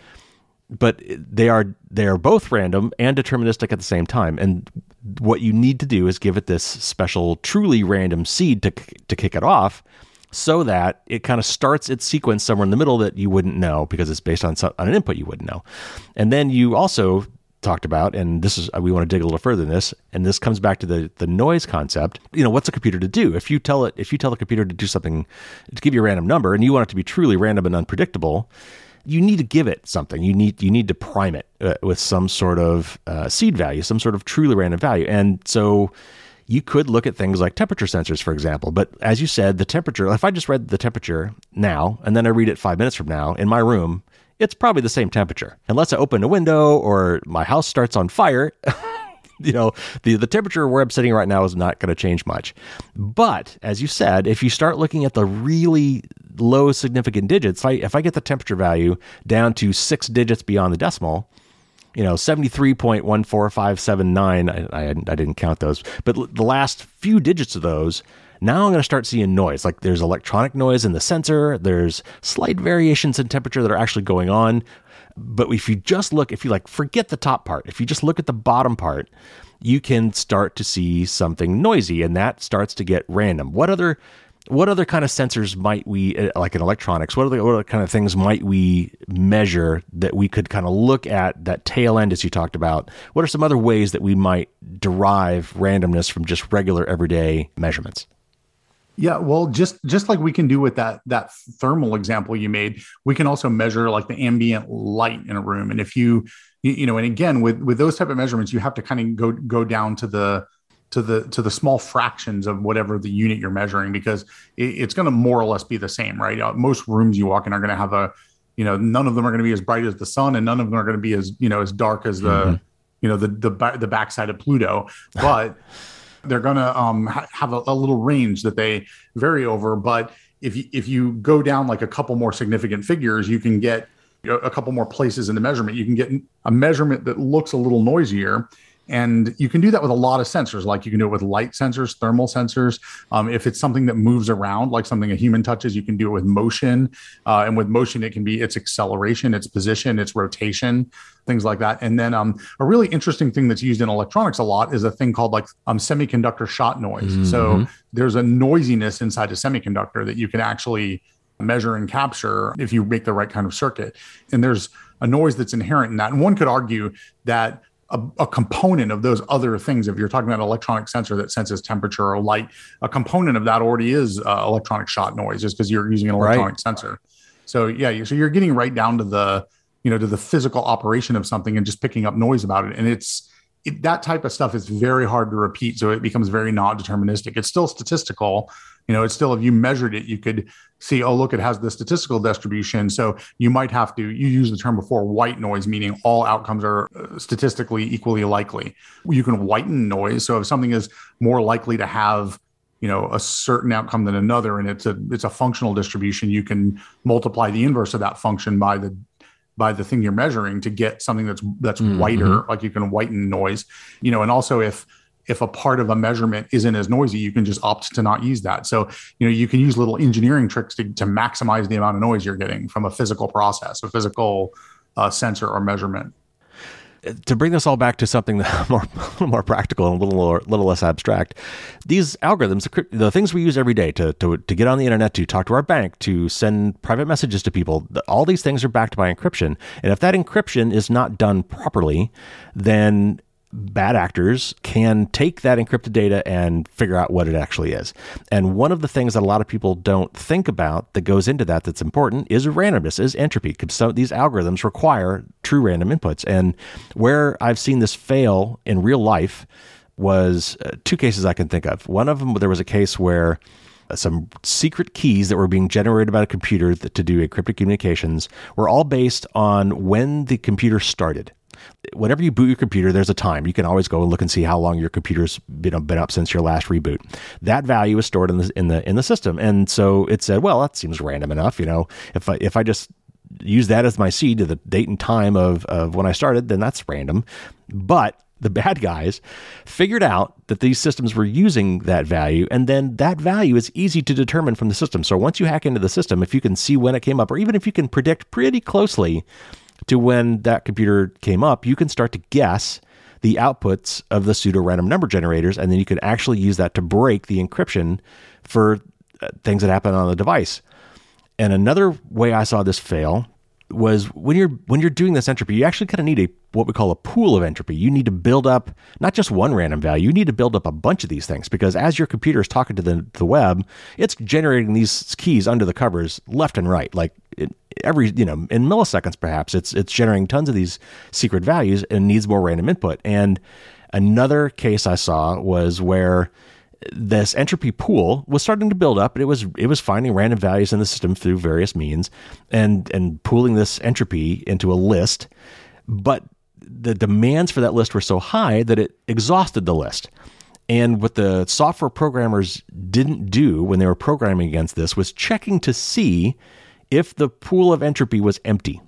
[SPEAKER 2] but they are they are both random and deterministic at the same time. And what you need to do is give it this special, truly random seed to to kick it off, so that it kind of starts its sequence somewhere in the middle that you wouldn't know because it's based on some, on an input you wouldn't know. And then you also talked about, and this is we want to dig a little further in this, and this comes back to the the noise concept. You know, what's a computer to do? If you tell it, if you tell the computer to do something, to give you a random number, and you want it to be truly random and unpredictable, you need to give it something. You need you need to prime it uh, with some sort of uh, seed value, some sort of truly random value. And so you could look at things like temperature sensors, for example. But as you said, the temperature. If I just read the temperature now and then I read it five minutes from now in my room, it's probably the same temperature. Unless I open a window or my house starts on fire. you know, the, the temperature where I'm sitting right now is not going to change much. But as you said, if you start looking at the really low significant digits, if I, if I get the temperature value down to six digits beyond the decimal, you know, 73.14579, I, I, I didn't count those, but the last few digits of those, now I'm going to start seeing noise. Like there's electronic noise in the sensor, there's slight variations in temperature that are actually going on. But if you just look, if you like forget the top part, if you just look at the bottom part, you can start to see something noisy and that starts to get random. What other what other kind of sensors might we uh, like in electronics what other, what other kind of things might we measure that we could kind of look at that tail end as you talked about what are some other ways that we might derive randomness from just regular everyday measurements
[SPEAKER 1] yeah, well, just just like we can do with that that thermal example you made, we can also measure like the ambient light in a room. And if you you know, and again with with those type of measurements, you have to kind of go go down to the to the to the small fractions of whatever the unit you're measuring because it, it's going to more or less be the same, right? Uh, most rooms you walk in are going to have a, you know, none of them are going to be as bright as the sun, and none of them are going to be as you know as dark as the, mm-hmm. you know, the the the backside of Pluto, but they're going to um, ha- have a, a, little range that they vary over. But if you, if you go down like a couple more significant figures, you can get a couple more places in the measurement. You can get a measurement that looks a little noisier and you can do that with a lot of sensors, like you can do it with light sensors, thermal sensors. Um, if it's something that moves around, like something a human touches, you can do it with motion. Uh, and with motion, it can be its acceleration, its position, its rotation, things like that. And then um, a really interesting thing that's used in electronics a lot is a thing called like um, semiconductor shot noise. Mm-hmm. So there's a noisiness inside a semiconductor that you can actually measure and capture if you make the right kind of circuit. And there's a noise that's inherent in that. And one could argue that a, a, component of those other things. If you're talking about an electronic sensor that senses temperature or light, a component of that already is uh, electronic shot noise, just because you're using an electronic right. sensor. So yeah, so you're getting right down to the you know to the physical operation of something and just picking up noise about it, and it's it, that type of stuff is very hard to repeat. So it becomes very non-deterministic. It's still statistical, you know, it's still if you measured it, you could see, oh, look, it has the statistical distribution. So you might have to, you use the term before white noise, meaning all outcomes are uh, statistically equally likely. You can whiten noise. So if something is more likely to have, you know, a certain outcome than another, and it's a it's a functional distribution, you can multiply the inverse of that function by the by the thing you're measuring to get something that's that's mm-hmm. whiter, like you can whiten noise, you know, and also if if a part of a measurement isn't as noisy, you can just opt to not use that. So, you know, you can use little engineering tricks to, to maximize the amount of noise you're getting from a physical process, a physical uh, sensor or measurement.
[SPEAKER 2] To bring this all back to something more, more practical and a little, more, little less abstract, these algorithms, the things we use every day to, to, to get on the internet, to talk to our bank, to send private messages to people, all these things are backed by encryption. And if that encryption is not done properly, then bad actors can take that encrypted data and figure out what it actually is. And one of the things that a lot of people don't think about that goes into that that's important is randomness, is entropy, some these algorithms require true random inputs. And where I've seen this fail in real life was uh, two cases I can think of. One of them, there was a case where some secret keys that were being generated by a computer to do encrypted communications were all based on when the computer started whenever you boot your computer, there's a time. You can always go and look and see how long your computer's been, been up since your last reboot. That value is stored in the in the in the system, and so it said, well, that seems random enough. You know, if I if I just use that as my seed to the date and time of of when I started, then that's random. But the bad guys figured out that these systems were using that value, and then that value is easy to determine from the system. So once you hack into the system, if you can see when it came up, or even if you can predict pretty closely to when that computer came up, you can start to guess the outputs of the pseudo random number generators, and then you can actually use that to break the encryption for uh, things that happen on the device. And another way I saw this fail was when you're when you're doing this entropy, you actually kind of need a what we call a pool of entropy. You need to build up not just one random value, you need to build up a bunch of these things because as your computer is talking to the, the web, it's generating these keys under the covers left and right. Like it, every, you know, in milliseconds perhaps, it's it's generating tons of these secret values and needs more random input. And another case I saw was where this entropy pool was starting to build up. It was it was finding random values in the system through various means and and pooling this entropy into a list. But the demands for that list were so high that it exhausted the list. And what the software programmers didn't do when they were programming against this was checking to see if the pool of entropy was empty.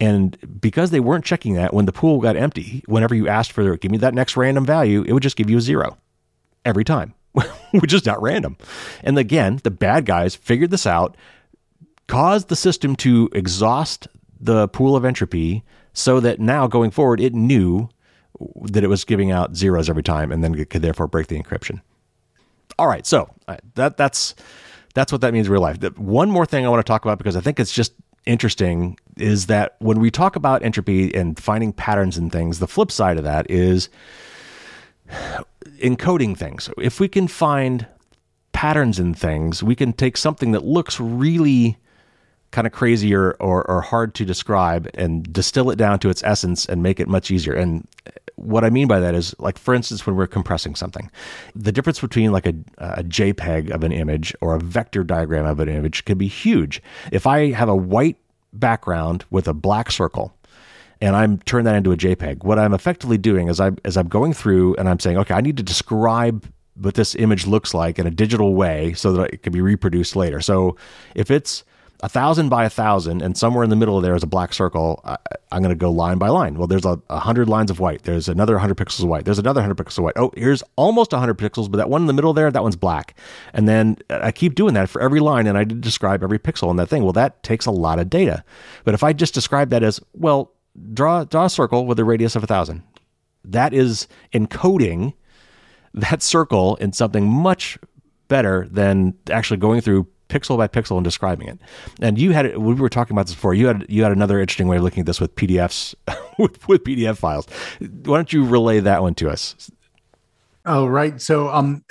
[SPEAKER 2] And because they weren't checking that, when the pool got empty, whenever you asked for, give me that next random value, it would just give you a zero every time, which is not random. And again, the bad guys figured this out, caused the system to exhaust the pool of entropy so that now going forward, it knew that it was giving out zeros every time and then it could therefore break the encryption. All right, so uh, that that's that's what that means in real life. One more thing I want to talk about because I think it's just interesting is that when we talk about entropy and finding patterns and things, the flip side of that is encoding things. If we can find patterns in things, we can take something that looks really kind of crazy or, or, or, hard to describe and distill it down to its essence and make it much easier. And what I mean by that is, like, for instance, when we're compressing something, the difference between like a, a JPEG of an image or a vector diagram of an image can be huge. If I have a white background with a black circle, and I'm turning that into a JPEG. What I'm effectively doing is I as I'm going through and I'm saying, okay, I need to describe what this image looks like in a digital way so that it can be reproduced later. So if it's a thousand by a thousand, and somewhere in the middle there is a black circle. I, am going to go line by line. Well, there's a, a, hundred lines of white. There's another hundred pixels of white. There's another hundred pixels of white. Oh, here's almost a hundred pixels, but that one in the middle there, that one's black. And then I keep doing that for every line, and I describe every pixel in that thing. Well, that takes a lot of data. But if I just describe that as well, draw draw a circle with a radius of a thousand. That is encoding that circle in something much better than actually going through pixel by pixel and describing it. And you had we were talking about this before. You had you had another interesting way of looking at this with PDFs with, with PDF files. Why don't you relay that one to us?
[SPEAKER 1] Oh, right. So, um,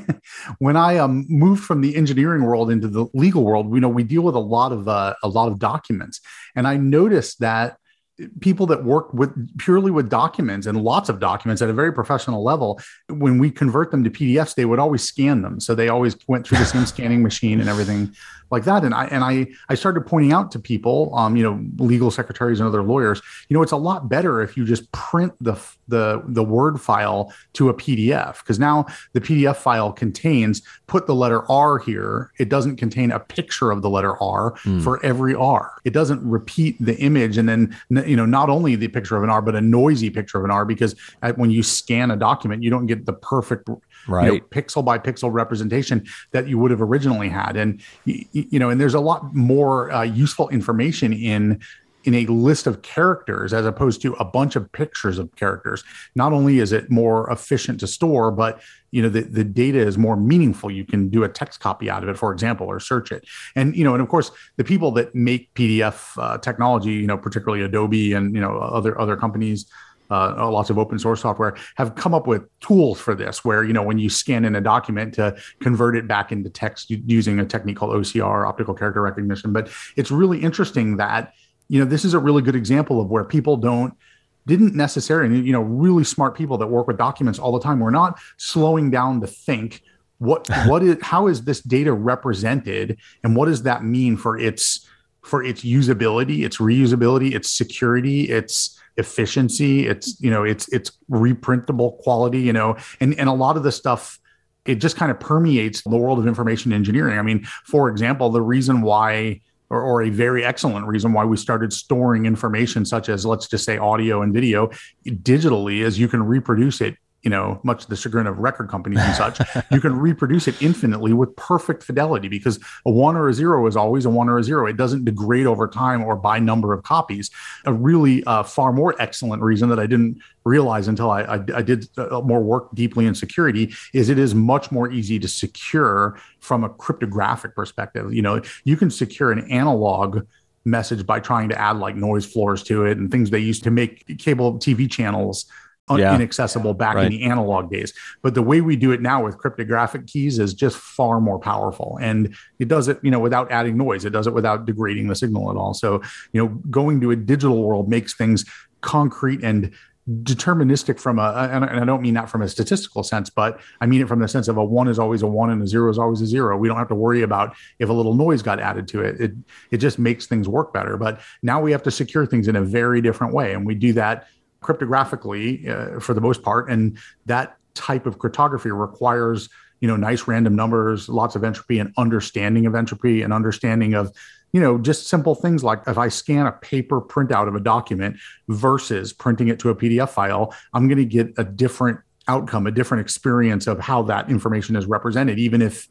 [SPEAKER 1] when I um moved from the engineering world into the legal world, we know we deal with a lot of uh, a lot of documents, and I noticed that people that work with purely with documents and lots of documents at a very professional level when we convert them to pdfs they would always scan them. So they always went through the same scanning machine and everything like that and i and i i started pointing out to people um you know legal secretaries and other lawyers you know it's a lot better if you just print the the the word file to a pdf because now the pdf file contains put the letter r here it doesn't contain a picture of the letter r mm. for every r it doesn't repeat the image and then you know not only the picture of an r but a noisy picture of an r because when you scan a document you don't get the perfect right you know, pixel by pixel representation that you would have originally had. And you know and there's a lot more uh, useful information in in a list of characters as opposed to a bunch of pictures of characters. Not only is it more efficient to store but you know the, the data is more meaningful. You can do a text copy out of it for example or search it. And you know and of course the people that make pdf uh, technology you know particularly adobe and you know other other companies uh, lots of open source software have come up with tools for this where you know when you scan in a document to convert it back into text using a technique called ocr optical character recognition. But it's really interesting that you know this is a really good example of where people don't didn't necessarily you know really smart people that work with documents all the time we're not slowing down to think what what is how is this data represented and what does that mean for its for its usability its reusability its security its efficiency. It's you know it's it's reprintable quality you know and and a lot of the stuff it just kind of permeates the world of information engineering. I mean for example the reason why or, or, a very excellent reason why we started storing information such as let's just say audio and video digitally is you can reproduce it you know, much the chagrin of record companies and such, you can reproduce it infinitely with perfect fidelity because a one or a zero is always a one or a zero. It doesn't degrade over time or by number of copies. A really uh, far more excellent reason that I didn't realize until I, I, I did uh, more work deeply in security is it is much more easy to secure from a cryptographic perspective. You know, you can secure an analog message by trying to add like noise floors to it and things they used to make cable TV channels yeah. inaccessible back right. in the analog days. But the way we do it now with cryptographic keys is just far more powerful. And it does it, you know, without adding noise. It does it without degrading the signal at all. So, you know, going to a digital world makes things concrete and deterministic from a and I don't mean that from a statistical sense, but I mean it from the sense of a one is always a one and a zero is always a zero. We don't have to worry about if a little noise got added to it. It it just makes things work better. But now we have to secure things in a very different way. And we do that cryptographically uh, for the most part, and that type of cryptography requires you know nice random numbers, lots of entropy, and understanding of entropy, and understanding of you know just simple things like if I scan a paper printout of a document versus printing it to a PDF file, I'm going to get a different outcome, a different experience of how that information is represented, even if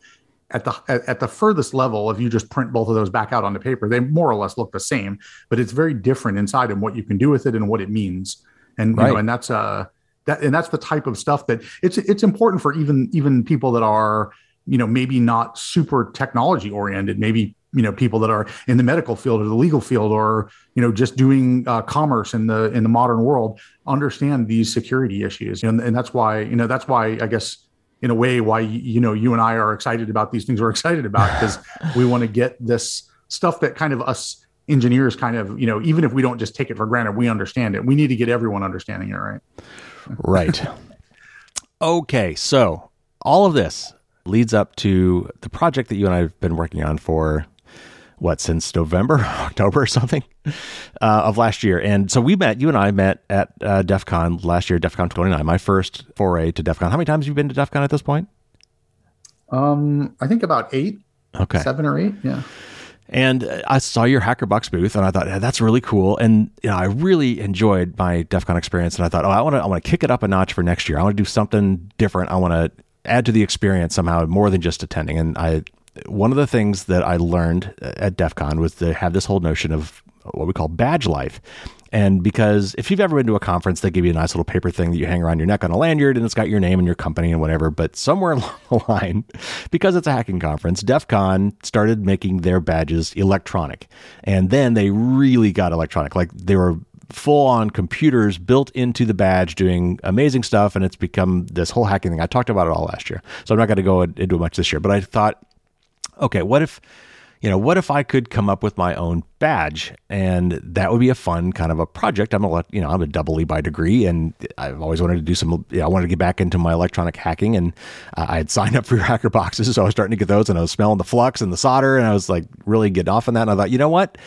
[SPEAKER 1] at the at the furthest level if you just print both of those back out onto paper they more or less look the same but it's very different inside and what you can do with it and what it means and right. you know, and that's uh that and that's the type of stuff that it's it's important for even even people that are you know maybe not super technology oriented maybe you know people that are in the medical field or the legal field or you know just doing uh, commerce in the in the modern world understand these security issues and, and that's why you know that's why i guess in a way why you know you and i are excited about these things we're excited about because we want to get this stuff that kind of us engineers kind of, you know, even if we don't just take it for granted, we understand it. We need to get everyone understanding it, right?
[SPEAKER 2] right. Okay. So all of this leads up to the project that you and I have been working on for what since November, October or something uh, of last year. And so we met, you and I met at uh, DEF CON last year, DEF CON 29, my first foray to DEF CON. How many times have you been to DEF CON at this point?
[SPEAKER 1] Um, I think about eight.
[SPEAKER 2] Okay.
[SPEAKER 1] Seven or eight. Yeah.
[SPEAKER 2] And uh, I saw your HackerBox booth, and I thought that's really cool. And you know, I really enjoyed my DEF CON experience. And I thought, oh, I want to, I want to kick it up a notch for next year. I want to do something different. I want to add to the experience somehow, more than just attending. And I, one of the things that I learned uh, at DEF CON was to have this whole notion of what we call badge life. And because if you've ever been to a conference, they give you a nice little paper thing that you hang around your neck on a lanyard and it's got your name and your company and whatever. But somewhere along the line, because it's a hacking conference, DEF CON started making their badges electronic. And then they really got electronic. Like they were full on computers built into the badge doing amazing stuff. And it's become this whole hacking thing. I talked about it all last year. So I'm not going to go into it much this year. But I thought, okay, what if you know, what if I could come up with my own badge? And that would be a fun kind of a project. I'm a, you know, I'm a double E by degree, and I've always wanted to do some. You know, I wanted to get back into my electronic hacking, and uh, I had signed up for hacker boxes, so I was starting to get those, and I was smelling the flux and the solder, and I was like really getting off on that. And I thought, you know what?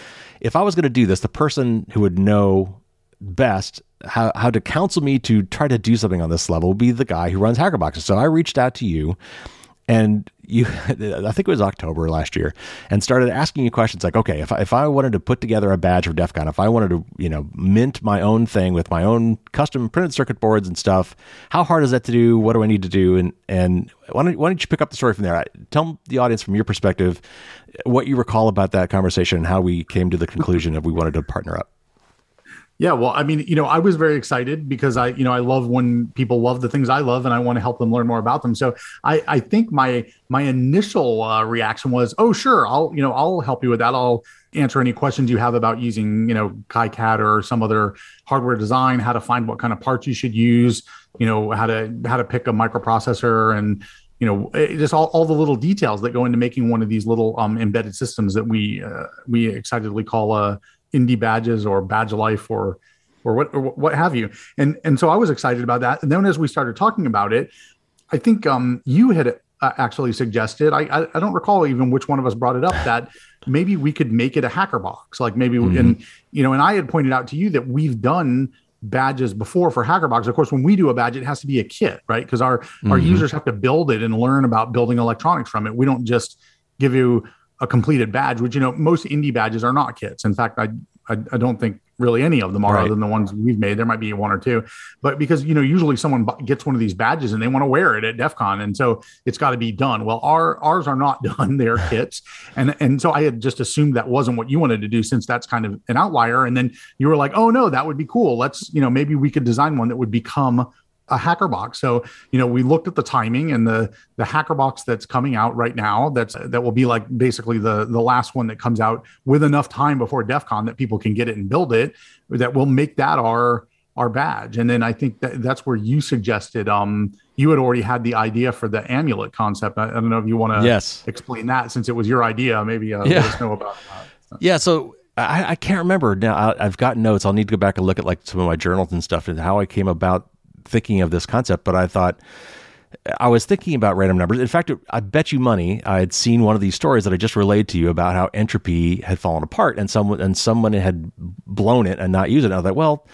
[SPEAKER 2] If I was going to do this, the person who would know best how, how to counsel me to try to do something on this level would be the guy who runs hacker boxes. So I reached out to you and you i think it was october last year and started asking you questions like okay if I, if I wanted to put together a badge for def con if i wanted to you know mint my own thing with my own custom printed circuit boards and stuff how hard is that to do? What do i need to do? And and why don't, why don't you pick up the story from there? Tell the audience from your perspective what you recall about that conversation and how we came to the conclusion that we wanted to partner up
[SPEAKER 1] yeah, well, I mean, you know, I was very excited because I, you know, I love when people love the things I love, and I want to help them learn more about them. So I, I think my my initial uh, reaction was, oh, sure, I'll, you know, I'll help you with that. I'll answer any questions you have about using, you know, KiCad or some other hardware design, how to find what kind of parts you should use, you know, how to how to pick a microprocessor and you know eh, just all, all the little details that go into making one of these little um, embedded systems that we uh, we excitedly call a indie badges or badge life or or what or what have you and and so i was excited about that and then as we started talking about it i think um, you had uh, actually suggested. I, I, I don't recall even which one of us brought it up that maybe we could make it a hacker box. Like maybe mm-hmm. and you know, and I had pointed out to you that we've done badges before for hackerbox of course when we do a badge it has to be a kit right because our mm-hmm. our users have to build it and learn about building electronics from it we don't just give you a completed badge which you know most indie badges are not kits in fact i I, I, don't think really any of them are right. other than the ones we've made. There might be one or two, but because you know usually someone gets one of these badges and they want to wear it at DEF CON, and so it's got to be done. Well, our ours are not done; they're kits, and and so I had just assumed that wasn't what you wanted to do since that's kind of an outlier. And then you were like, "Oh no, that would be cool. Let's you know maybe we could design one that would become a hacker box. So, you know, we looked at the timing and the the hacker box that's coming out right now. That's that will be like basically the the last one that comes out with enough time before DEF CON that people can get it and build it. That will make that our our badge. And then I think that that's where you suggested um you had already had the idea for the amulet concept. I, I don't know if you want to
[SPEAKER 2] yes.
[SPEAKER 1] explain that since it was your idea. Maybe uh, yeah. let us know about
[SPEAKER 2] that. Yeah. So I, I, can't remember now. I, have got notes. I'll need to go back and look at like some of my journals and stuff and how I came about thinking of this concept, but I thought I was thinking about random numbers. In fact, I bet you money I had seen one of these stories that I just relayed to you about how entropy had fallen apart and someone and someone had blown it and not used it. And I thought, well,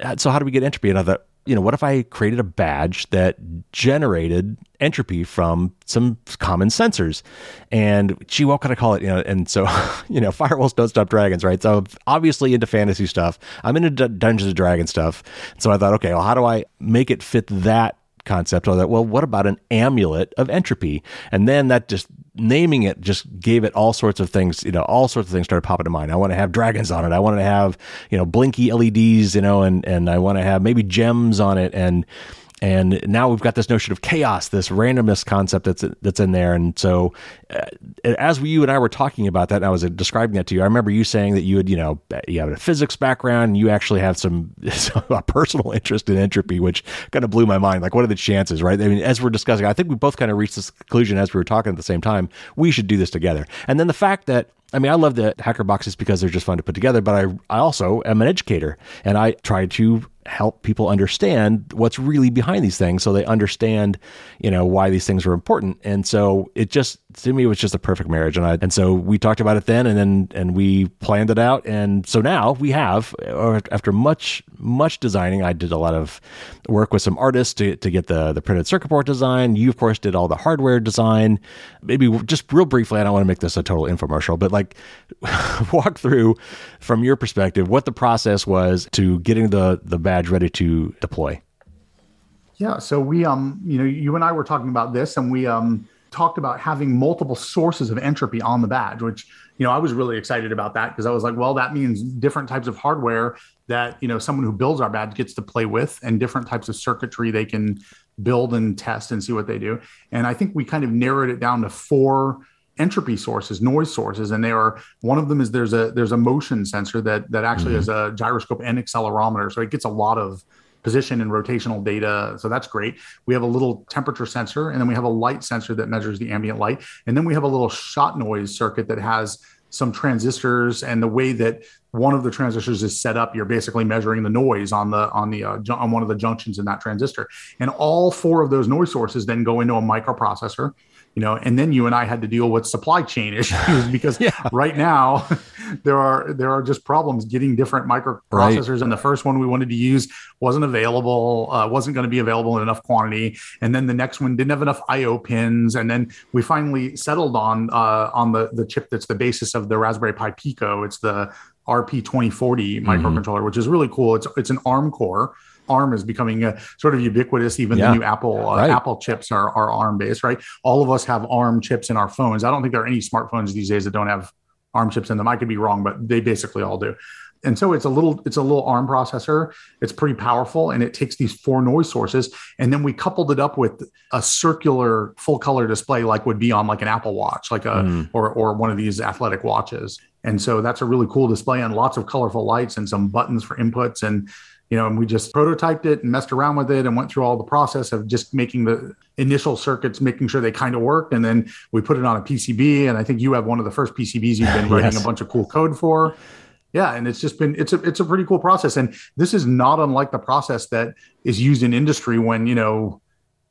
[SPEAKER 2] uh, so how do we get entropy? And I thought, you know, what if I created a badge that generated entropy from some common sensors? And gee, what could I call it? You know, and so, you know, firewalls don't stop dragons, right? So obviously into fantasy stuff. I'm into Dungeons and Dragons stuff. So I thought, okay, well, how do I make it fit that concept or that well what about an amulet of entropy and then that just naming it just gave it all sorts of things you know all sorts of things started popping to mind. I want to have dragons on it. I want to have you know blinky leds you know and and i want to have maybe gems on it. And and now we've got this notion of chaos, this randomness concept that's that's in there. And so, uh, as we, you and I were talking about that, and I was describing that to you. I remember you saying that you had, you know, you have a physics background, and you actually have some, some a personal interest in entropy, which kind of blew my mind. Like, what are the chances, right? I mean, as we're discussing, I think we both kind of reached this conclusion as we were talking at the same time. We should do this together. And then the fact that I mean, I love the hacker boxes because they're just fun to put together, but I, I also am an educator and I try to help people understand what's really behind these things so they understand you know why these things are important. And so it just to me it was just a perfect marriage. And I and so we talked about it then and then and we planned it out. And so now we have uh, after much much designing I did a lot of work with some artists to, to get the the printed circuit board design. You of course did all the hardware design. Maybe just real briefly I don't want to make this a total infomercial but like walk through from your perspective what the process was to getting the the badge ready to deploy?
[SPEAKER 1] Yeah, so we um you know you and I were talking about this and we um talked about having multiple sources of entropy on the badge which you know I was really excited about that because I was like well that means different types of hardware that you know someone who builds our badge gets to play with and different types of circuitry they can build and test and see what they do and I think we kind of narrowed it down to four entropy sources, noise sources, and they are one of them is there's a there's a motion sensor that that actually mm-hmm. has a gyroscope and accelerometer, so it gets a lot of position and rotational data. So that's great. We have a little temperature sensor, and then we have a light sensor that measures the ambient light, and then we have a little shot noise circuit that has some transistors and the way that one of the transistors is set up you're basically measuring the noise on the on the uh, on one of the junctions in that transistor and all four of those noise sources then go into a microprocessor you know and then you and i had to deal with supply chain issues because yeah. right now there are there are just problems getting different microprocessors right. and the first one we wanted to use wasn't available uh, wasn't going to be available in enough quantity and then the next one didn't have enough io pins and then we finally settled on uh, on the the chip that's the basis of the raspberry pi pico it's the rp2040 mm-hmm. microcontroller which is really cool it's it's an arm core ARM is becoming a, sort of ubiquitous. Even yeah. the new Apple uh, right. Apple chips are, are ARM based, right? All of us have ARM chips in our phones. I don't think there are any smartphones these days that don't have ARM chips in them. I could be wrong, but they basically all do. And so it's a little it's a little ARM processor. It's pretty powerful, and it takes these four noise sources, and then we coupled it up with a circular full color display, like would be on like an Apple Watch, like a mm. or or one of these athletic watches. And so that's a really cool display and lots of colorful lights and some buttons for inputs and you know, and we just prototyped it and messed around with it and went through all the process of just making the initial circuits, making sure they kind of worked. And then we put it on a PCB. And I think you have one of the first PCBs you've been writing yes. a bunch of cool code for. Yeah, and it's just been it's a it's a pretty cool process. And this is not unlike the process that is used in industry when, you know,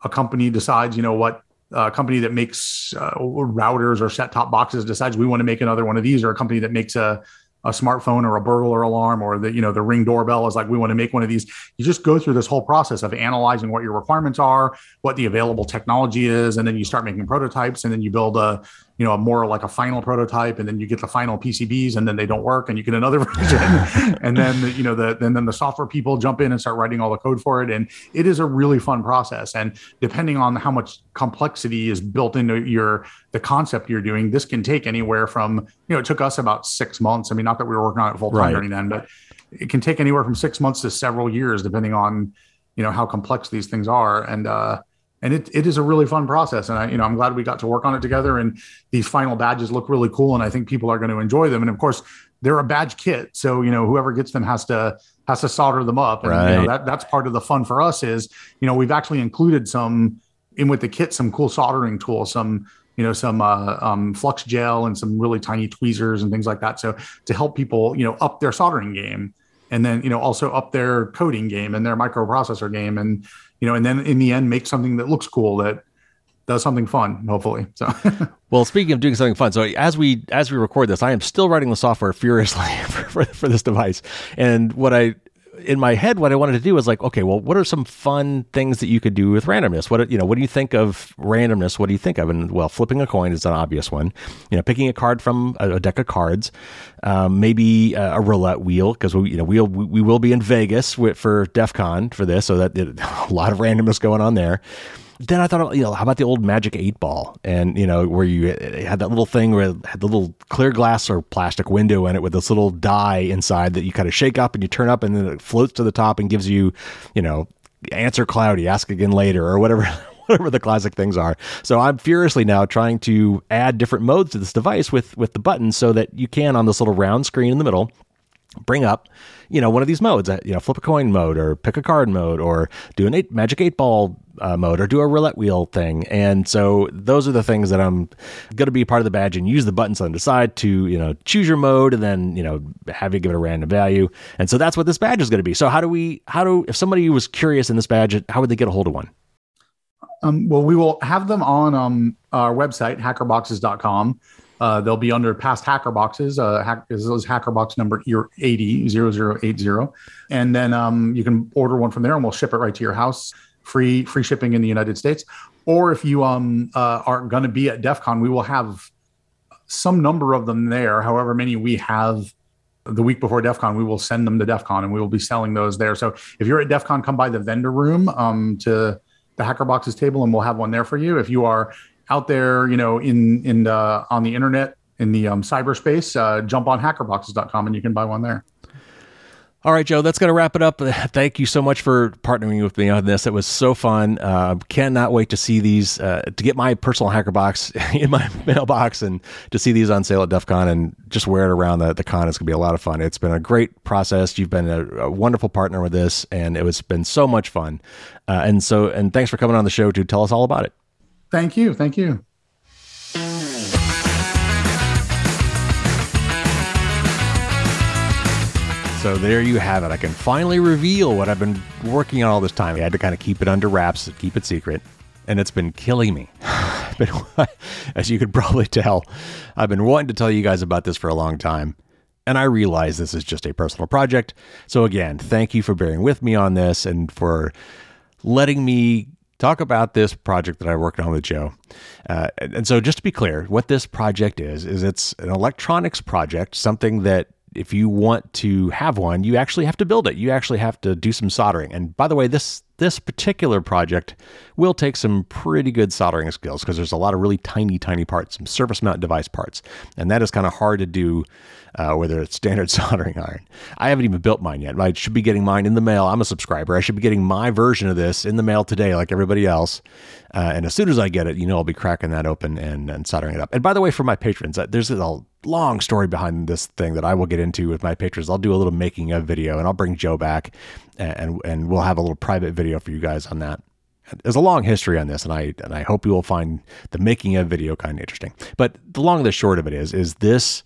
[SPEAKER 1] a company decides, you know what, a company that makes uh, routers or set top boxes decides we want to make another one of these, or a company that makes a a smartphone or a burglar alarm or the you know the ring doorbell is like we want to make one of these. You just go through this whole process of analyzing what your requirements are what the available technology is and then you start making prototypes and then you build a you know, a more like a final prototype, and then you get the final PCBs, and then they don't work, and you get another version, and then the, you know the and then the software people jump in and start writing all the code for it, and it is a really fun process. And depending on how much complexity is built into your the concept you're doing, this can take anywhere from you know it took us about six months. I mean, not that we were working on it full time right. during then, but it can take anywhere from six months to several years, depending on you know how complex these things are, and uh, and it, it is a really fun process. And i you know i'm glad we got to work on it together. And these final badges look really cool and i think people are going to enjoy them. And of course they're a badge kit. So you know whoever gets them has to has to solder them up. And right. you know, that that's part of the fun for us is you know we've actually included some in with the kit some cool soldering tools some you know some uh, um, flux gel and some really tiny tweezers and things like that. So to help people you know up their soldering game and then you know also up their coding game and their microprocessor game. And you know, and then in the end make something that looks cool that does something fun, hopefully. So
[SPEAKER 2] Well, speaking of doing something fun, so as we as we record this, I am still writing the software furiously for, for, for this device. And what I in my head, what I wanted to do was like, okay, well, what are some fun things that you could do with randomness? What you know, what do you think of randomness? What do you think of? And well, flipping a coin is an obvious one. You know, picking a card from a, deck of cards, um, maybe a, a, roulette wheel because we you know we'll, we will be in Vegas for DEF CON for this, so that it, a lot of randomness going on there then I thought, you know, how about the old Magic Eight Ball, and you know, where you had that little thing where it had the little clear glass or plastic window in it with this little die inside that you kind of shake up and you turn up, and then it floats to the top and gives you, you know, answer cloudy, ask again later, or whatever. Whatever the classic things are. So I'm furiously now trying to add different modes to this device with with the buttons so that you can on this little round screen in the middle bring up you know one of these modes uh, you know flip a coin mode or pick a card mode or do an eight magic eight ball uh, mode or do a roulette wheel thing. And so those are the things that i'm going to be part of the badge and use the buttons on the side to you know choose your mode and then you know have you give it a random value. And so that's what this badge is going to be. So how do we how do if somebody was curious in this badge how would they get a hold of one?
[SPEAKER 1] Um, well we will have them on um, our website hackerboxes.com uh, they'll be under past hacker boxes. Uh, hack, is those hacker box number 80, 0080. And then um, you can order one from there and we'll ship it right to your house. Free free shipping in the United States. Or if you um, uh, are going to be at DEF CON, we will have some number of them there. However many we have the week before DEF CON, we will send them to DEF CON and we will be selling those there. So if you're at DEF CON, come by the vendor room um, to the Hacker Boxes table and we'll have one there for you. If you are out there, you know, in in uh, on the internet in the um, cyberspace, uh, jump on hackerboxes.com and you can buy one there.
[SPEAKER 2] All right, Joe, that's going to wrap it up. Thank you so much for partnering with me on this. It was so fun. Uh, cannot wait to see these, uh, to get my personal hacker box in my mailbox and to see these on sale at DEF CON and just wear it around the, the con. It's going to be a lot of fun. It's been a great process. You've been a, a wonderful partner with this, and it was been so much fun. Uh, and so, and thanks for coming on the show to tell us all about it.
[SPEAKER 1] Thank you. Thank you.
[SPEAKER 2] So there you have it. I can finally reveal what I've been working on all this time. I had to kind of keep it under wraps, keep it secret, and it's been killing me. but as you could probably tell, I've been wanting to tell you guys about this for a long time. And I realize this is just a personal project. So, again, thank you for bearing with me on this and for letting me talk about this project that I worked on with Joe. Uh, and so, just to be clear, what this project is is it's an electronics project, something that if you want to have one, you actually have to build it. You actually have to do some soldering. And by the way, this this particular project will take some pretty good soldering skills because there's a lot of really tiny, tiny parts, some surface mount device parts, and that is kind of hard to do uh, whether it's standard soldering iron. I haven't even built mine yet. I should be getting mine in the mail. I'm a subscriber. I should be getting my version of this in the mail today, like everybody else. Uh, and as soon as I get it, you know, I'll be cracking that open and, and soldering it up. And by the way, for my patrons, uh, there's a long story behind this thing that I will get into with my patrons. I'll do a little making of video and I'll bring Joe back and, and, we'll have a little private video for you guys on that there's a long history on this, and I and I hope you will find the making of video kind of interesting. But the long and the short of it is, is this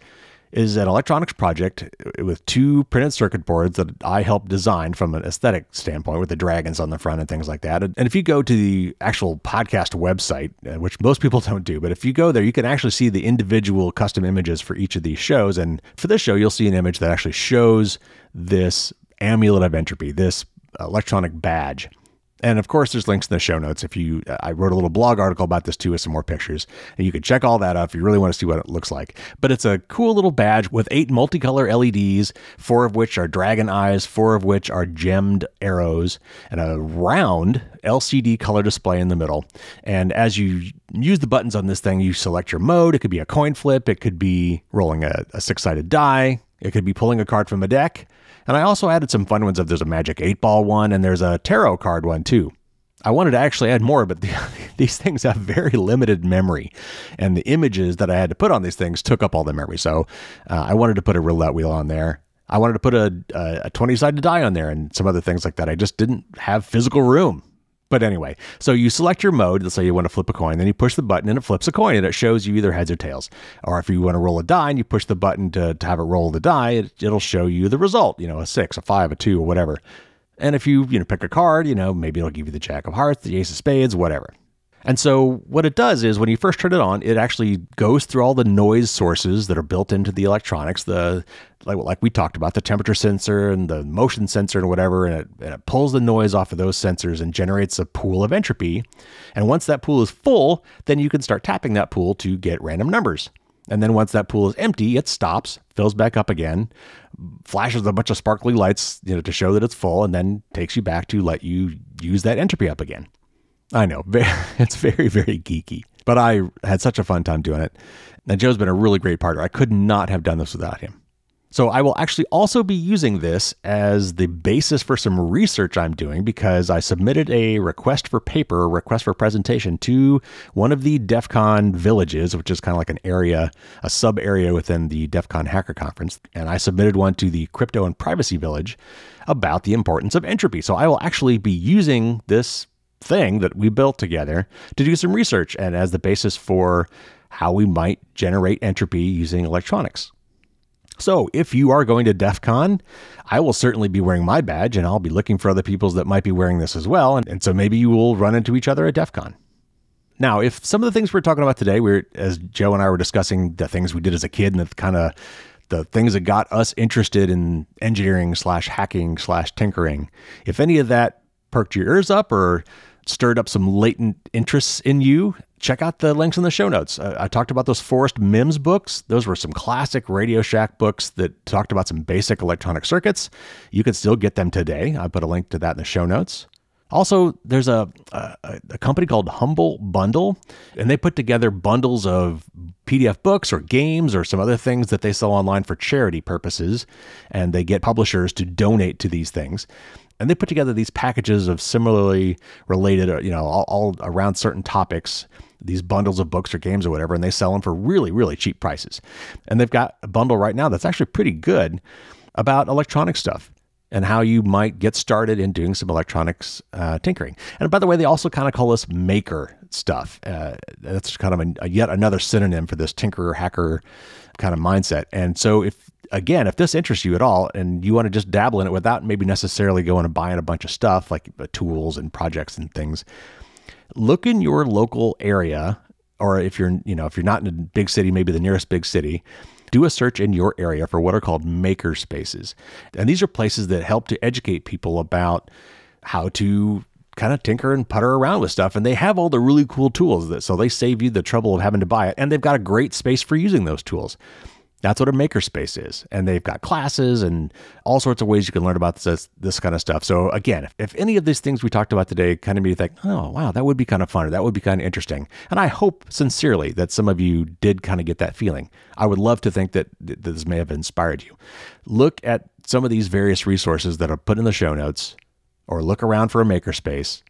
[SPEAKER 2] is an electronics project with two printed circuit boards that I helped design from an aesthetic standpoint with the dragons on the front and things like that. And if you go to the actual podcast website, uh, which most people don't do, but if you go there, you can actually see the individual custom images for each of these shows. And for this show, you'll see an image that actually shows this amulet of entropy, this electronic badge. And of course, there's links in the show notes. If you, I wrote a little blog article about this too with some more pictures, and you can check all that out if you really want to see what it looks like. But it's a cool little badge with eight multicolor LEDs, four of which are dragon eyes, four of which are gemmed arrows, and a round LCD color display in the middle. And as you use the buttons on this thing, you select your mode. It could be a coin flip, it could be rolling a, a six sided die, it could be pulling a card from a deck. And I also added some fun ones of there's a Magic 8 Ball one and there's a tarot card one too. I wanted to actually add more, but the, these things have very limited memory. And the images that I had to put on these things took up all the memory. So uh, I wanted to put a roulette wheel on there. I wanted to put a, a 20 sided die on there and some other things like that. I just didn't have physical room. But anyway, so you select your mode. Let's say you want to flip a coin, then you push the button and it flips a coin and it shows you either heads or tails. Or if you want to roll a die and you push the button to, to have it roll the die, it, it'll show you the result, you know, a six, a five, a two, or whatever. And if you, you know, pick a card, you know, maybe it'll give you the jack of hearts, the ace of spades, whatever. And so what it does is when you first turn it on, it actually goes through all the noise sources that are built into the electronics, the like, like we talked about, the temperature sensor and the motion sensor and whatever, and it, and it pulls the noise off of those sensors and generates a pool of entropy. And once that pool is full, then you can start tapping that pool to get random numbers. And then once that pool is empty, it stops, fills back up again, flashes a bunch of sparkly lights, you know, to show that it's full, and then takes you back to let you use that entropy up again. I know, it's very, very geeky, but I had such a fun time doing it. And Joe's been a really great partner. I could not have done this without him. So I will actually also be using this as the basis for some research I'm doing because I submitted a request for paper, request for presentation to one of the DEF CON villages, which is kind of like an area, a sub area within the DEF CON Hacker Conference. And I submitted one to the Crypto and Privacy Village about the importance of entropy. So I will actually be using this thing that we built together to do some research and as the basis for how we might generate entropy using electronics. So, if you are going to DEF CON, I will certainly be wearing my badge and I'll be looking for other people that might be wearing this as well. And, and so maybe you will run into each other at DEF CON. Now, if some of the things we're talking about today, we're as Joe and I were discussing the things we did as a kid and the kind of the things that got us interested in engineering slash hacking slash tinkering, if any of that perked your ears up or stirred up some latent interests in you, check out the links in the show notes. Uh, I talked about those Forrest Mims books. Those were some classic Radio Shack books that talked about some basic electronic circuits. You can still get them today. I put a link to that in the show notes. Also, there's a, a, a, company called Humble Bundle, and they put together bundles of PDF books or games or some other things that they sell online for charity purposes. And they get publishers to donate to these things and they put together these packages of similarly related, uh, you know, all, all, around certain topics, these bundles of books or games or whatever, and they sell them for really, really cheap prices. And they've got a bundle right now that's actually pretty good about electronic stuff and how you might get started in doing some electronics uh, tinkering. And by the way, they also kind of call this maker stuff. Uh, that's kind of a, a yet another synonym for this tinkerer hacker kind of mindset. And so if again, if this interests you at all and you want to just dabble in it without maybe necessarily going and buying a bunch of stuff like uh, tools and projects and things, look in your local area or if you're, you know, if you're not in a big city, maybe the nearest big city, do a search in your area for what are called maker spaces. And these are places that help to educate people about how to kind of tinker and putter around with stuff and they have all the really cool tools that so they save you the trouble of having to buy it and they've got a great space for using those tools that's what a makerspace is. And they've got classes and all sorts of ways you can learn about this, this kind of stuff. So again, if, if any of these things we talked about today kind of made you think, oh, wow, that would be kind of fun or that would be kind of interesting. And I hope sincerely that some of you did kind of get that feeling. I would love to think that this may have inspired you. Look at some of these various resources that are put in the show notes or look around for a makerspace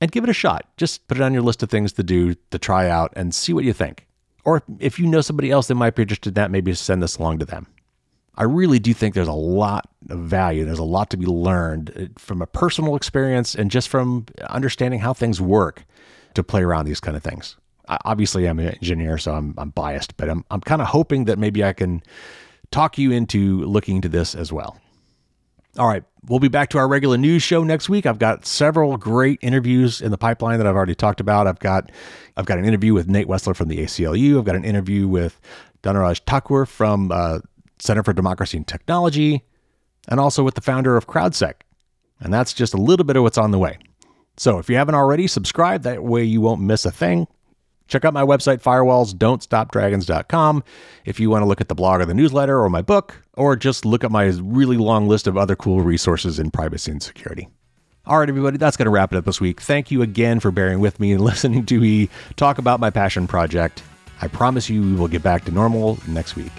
[SPEAKER 2] and give it a shot. Just put it on your list of things to do, to try out, and see what you think. Or if you know somebody else that might be interested in that, maybe send this along to them. I really do think there's a lot of value. There's a lot to be learned uh, from a personal experience and just from understanding how things work to play around these kind of things. Obviously, I'm an engineer, so I'm, I'm biased, but I'm, I'm kind of hoping that maybe I can talk you into looking into this as well. All right, we'll be back to our regular news show next week. I've got several great interviews in the pipeline that I've already talked about. I've got I've got an interview with Nate Wessler from the ACLU. I've got an interview with Dhanaraj Thakur from uh, Center for Democracy and Technology, and also with the founder of CrowdSec. And that's just a little bit of what's on the way. So if you haven't already, subscribe. That way you won't miss a thing. Check out my website, firewallsdon'tstopdragons.com, if you want to look at the blog or the newsletter or my book, or just look at my really long list of other cool resources in privacy and security. All right, everybody, that's going to wrap it up this week. Thank you again for bearing with me and listening to me talk about my passion project. I promise you we will get back to normal next week.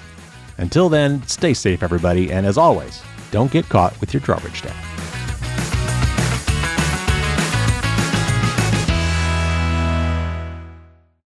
[SPEAKER 2] Until then, stay safe, everybody, and as always, don't get caught with your drawbridge down.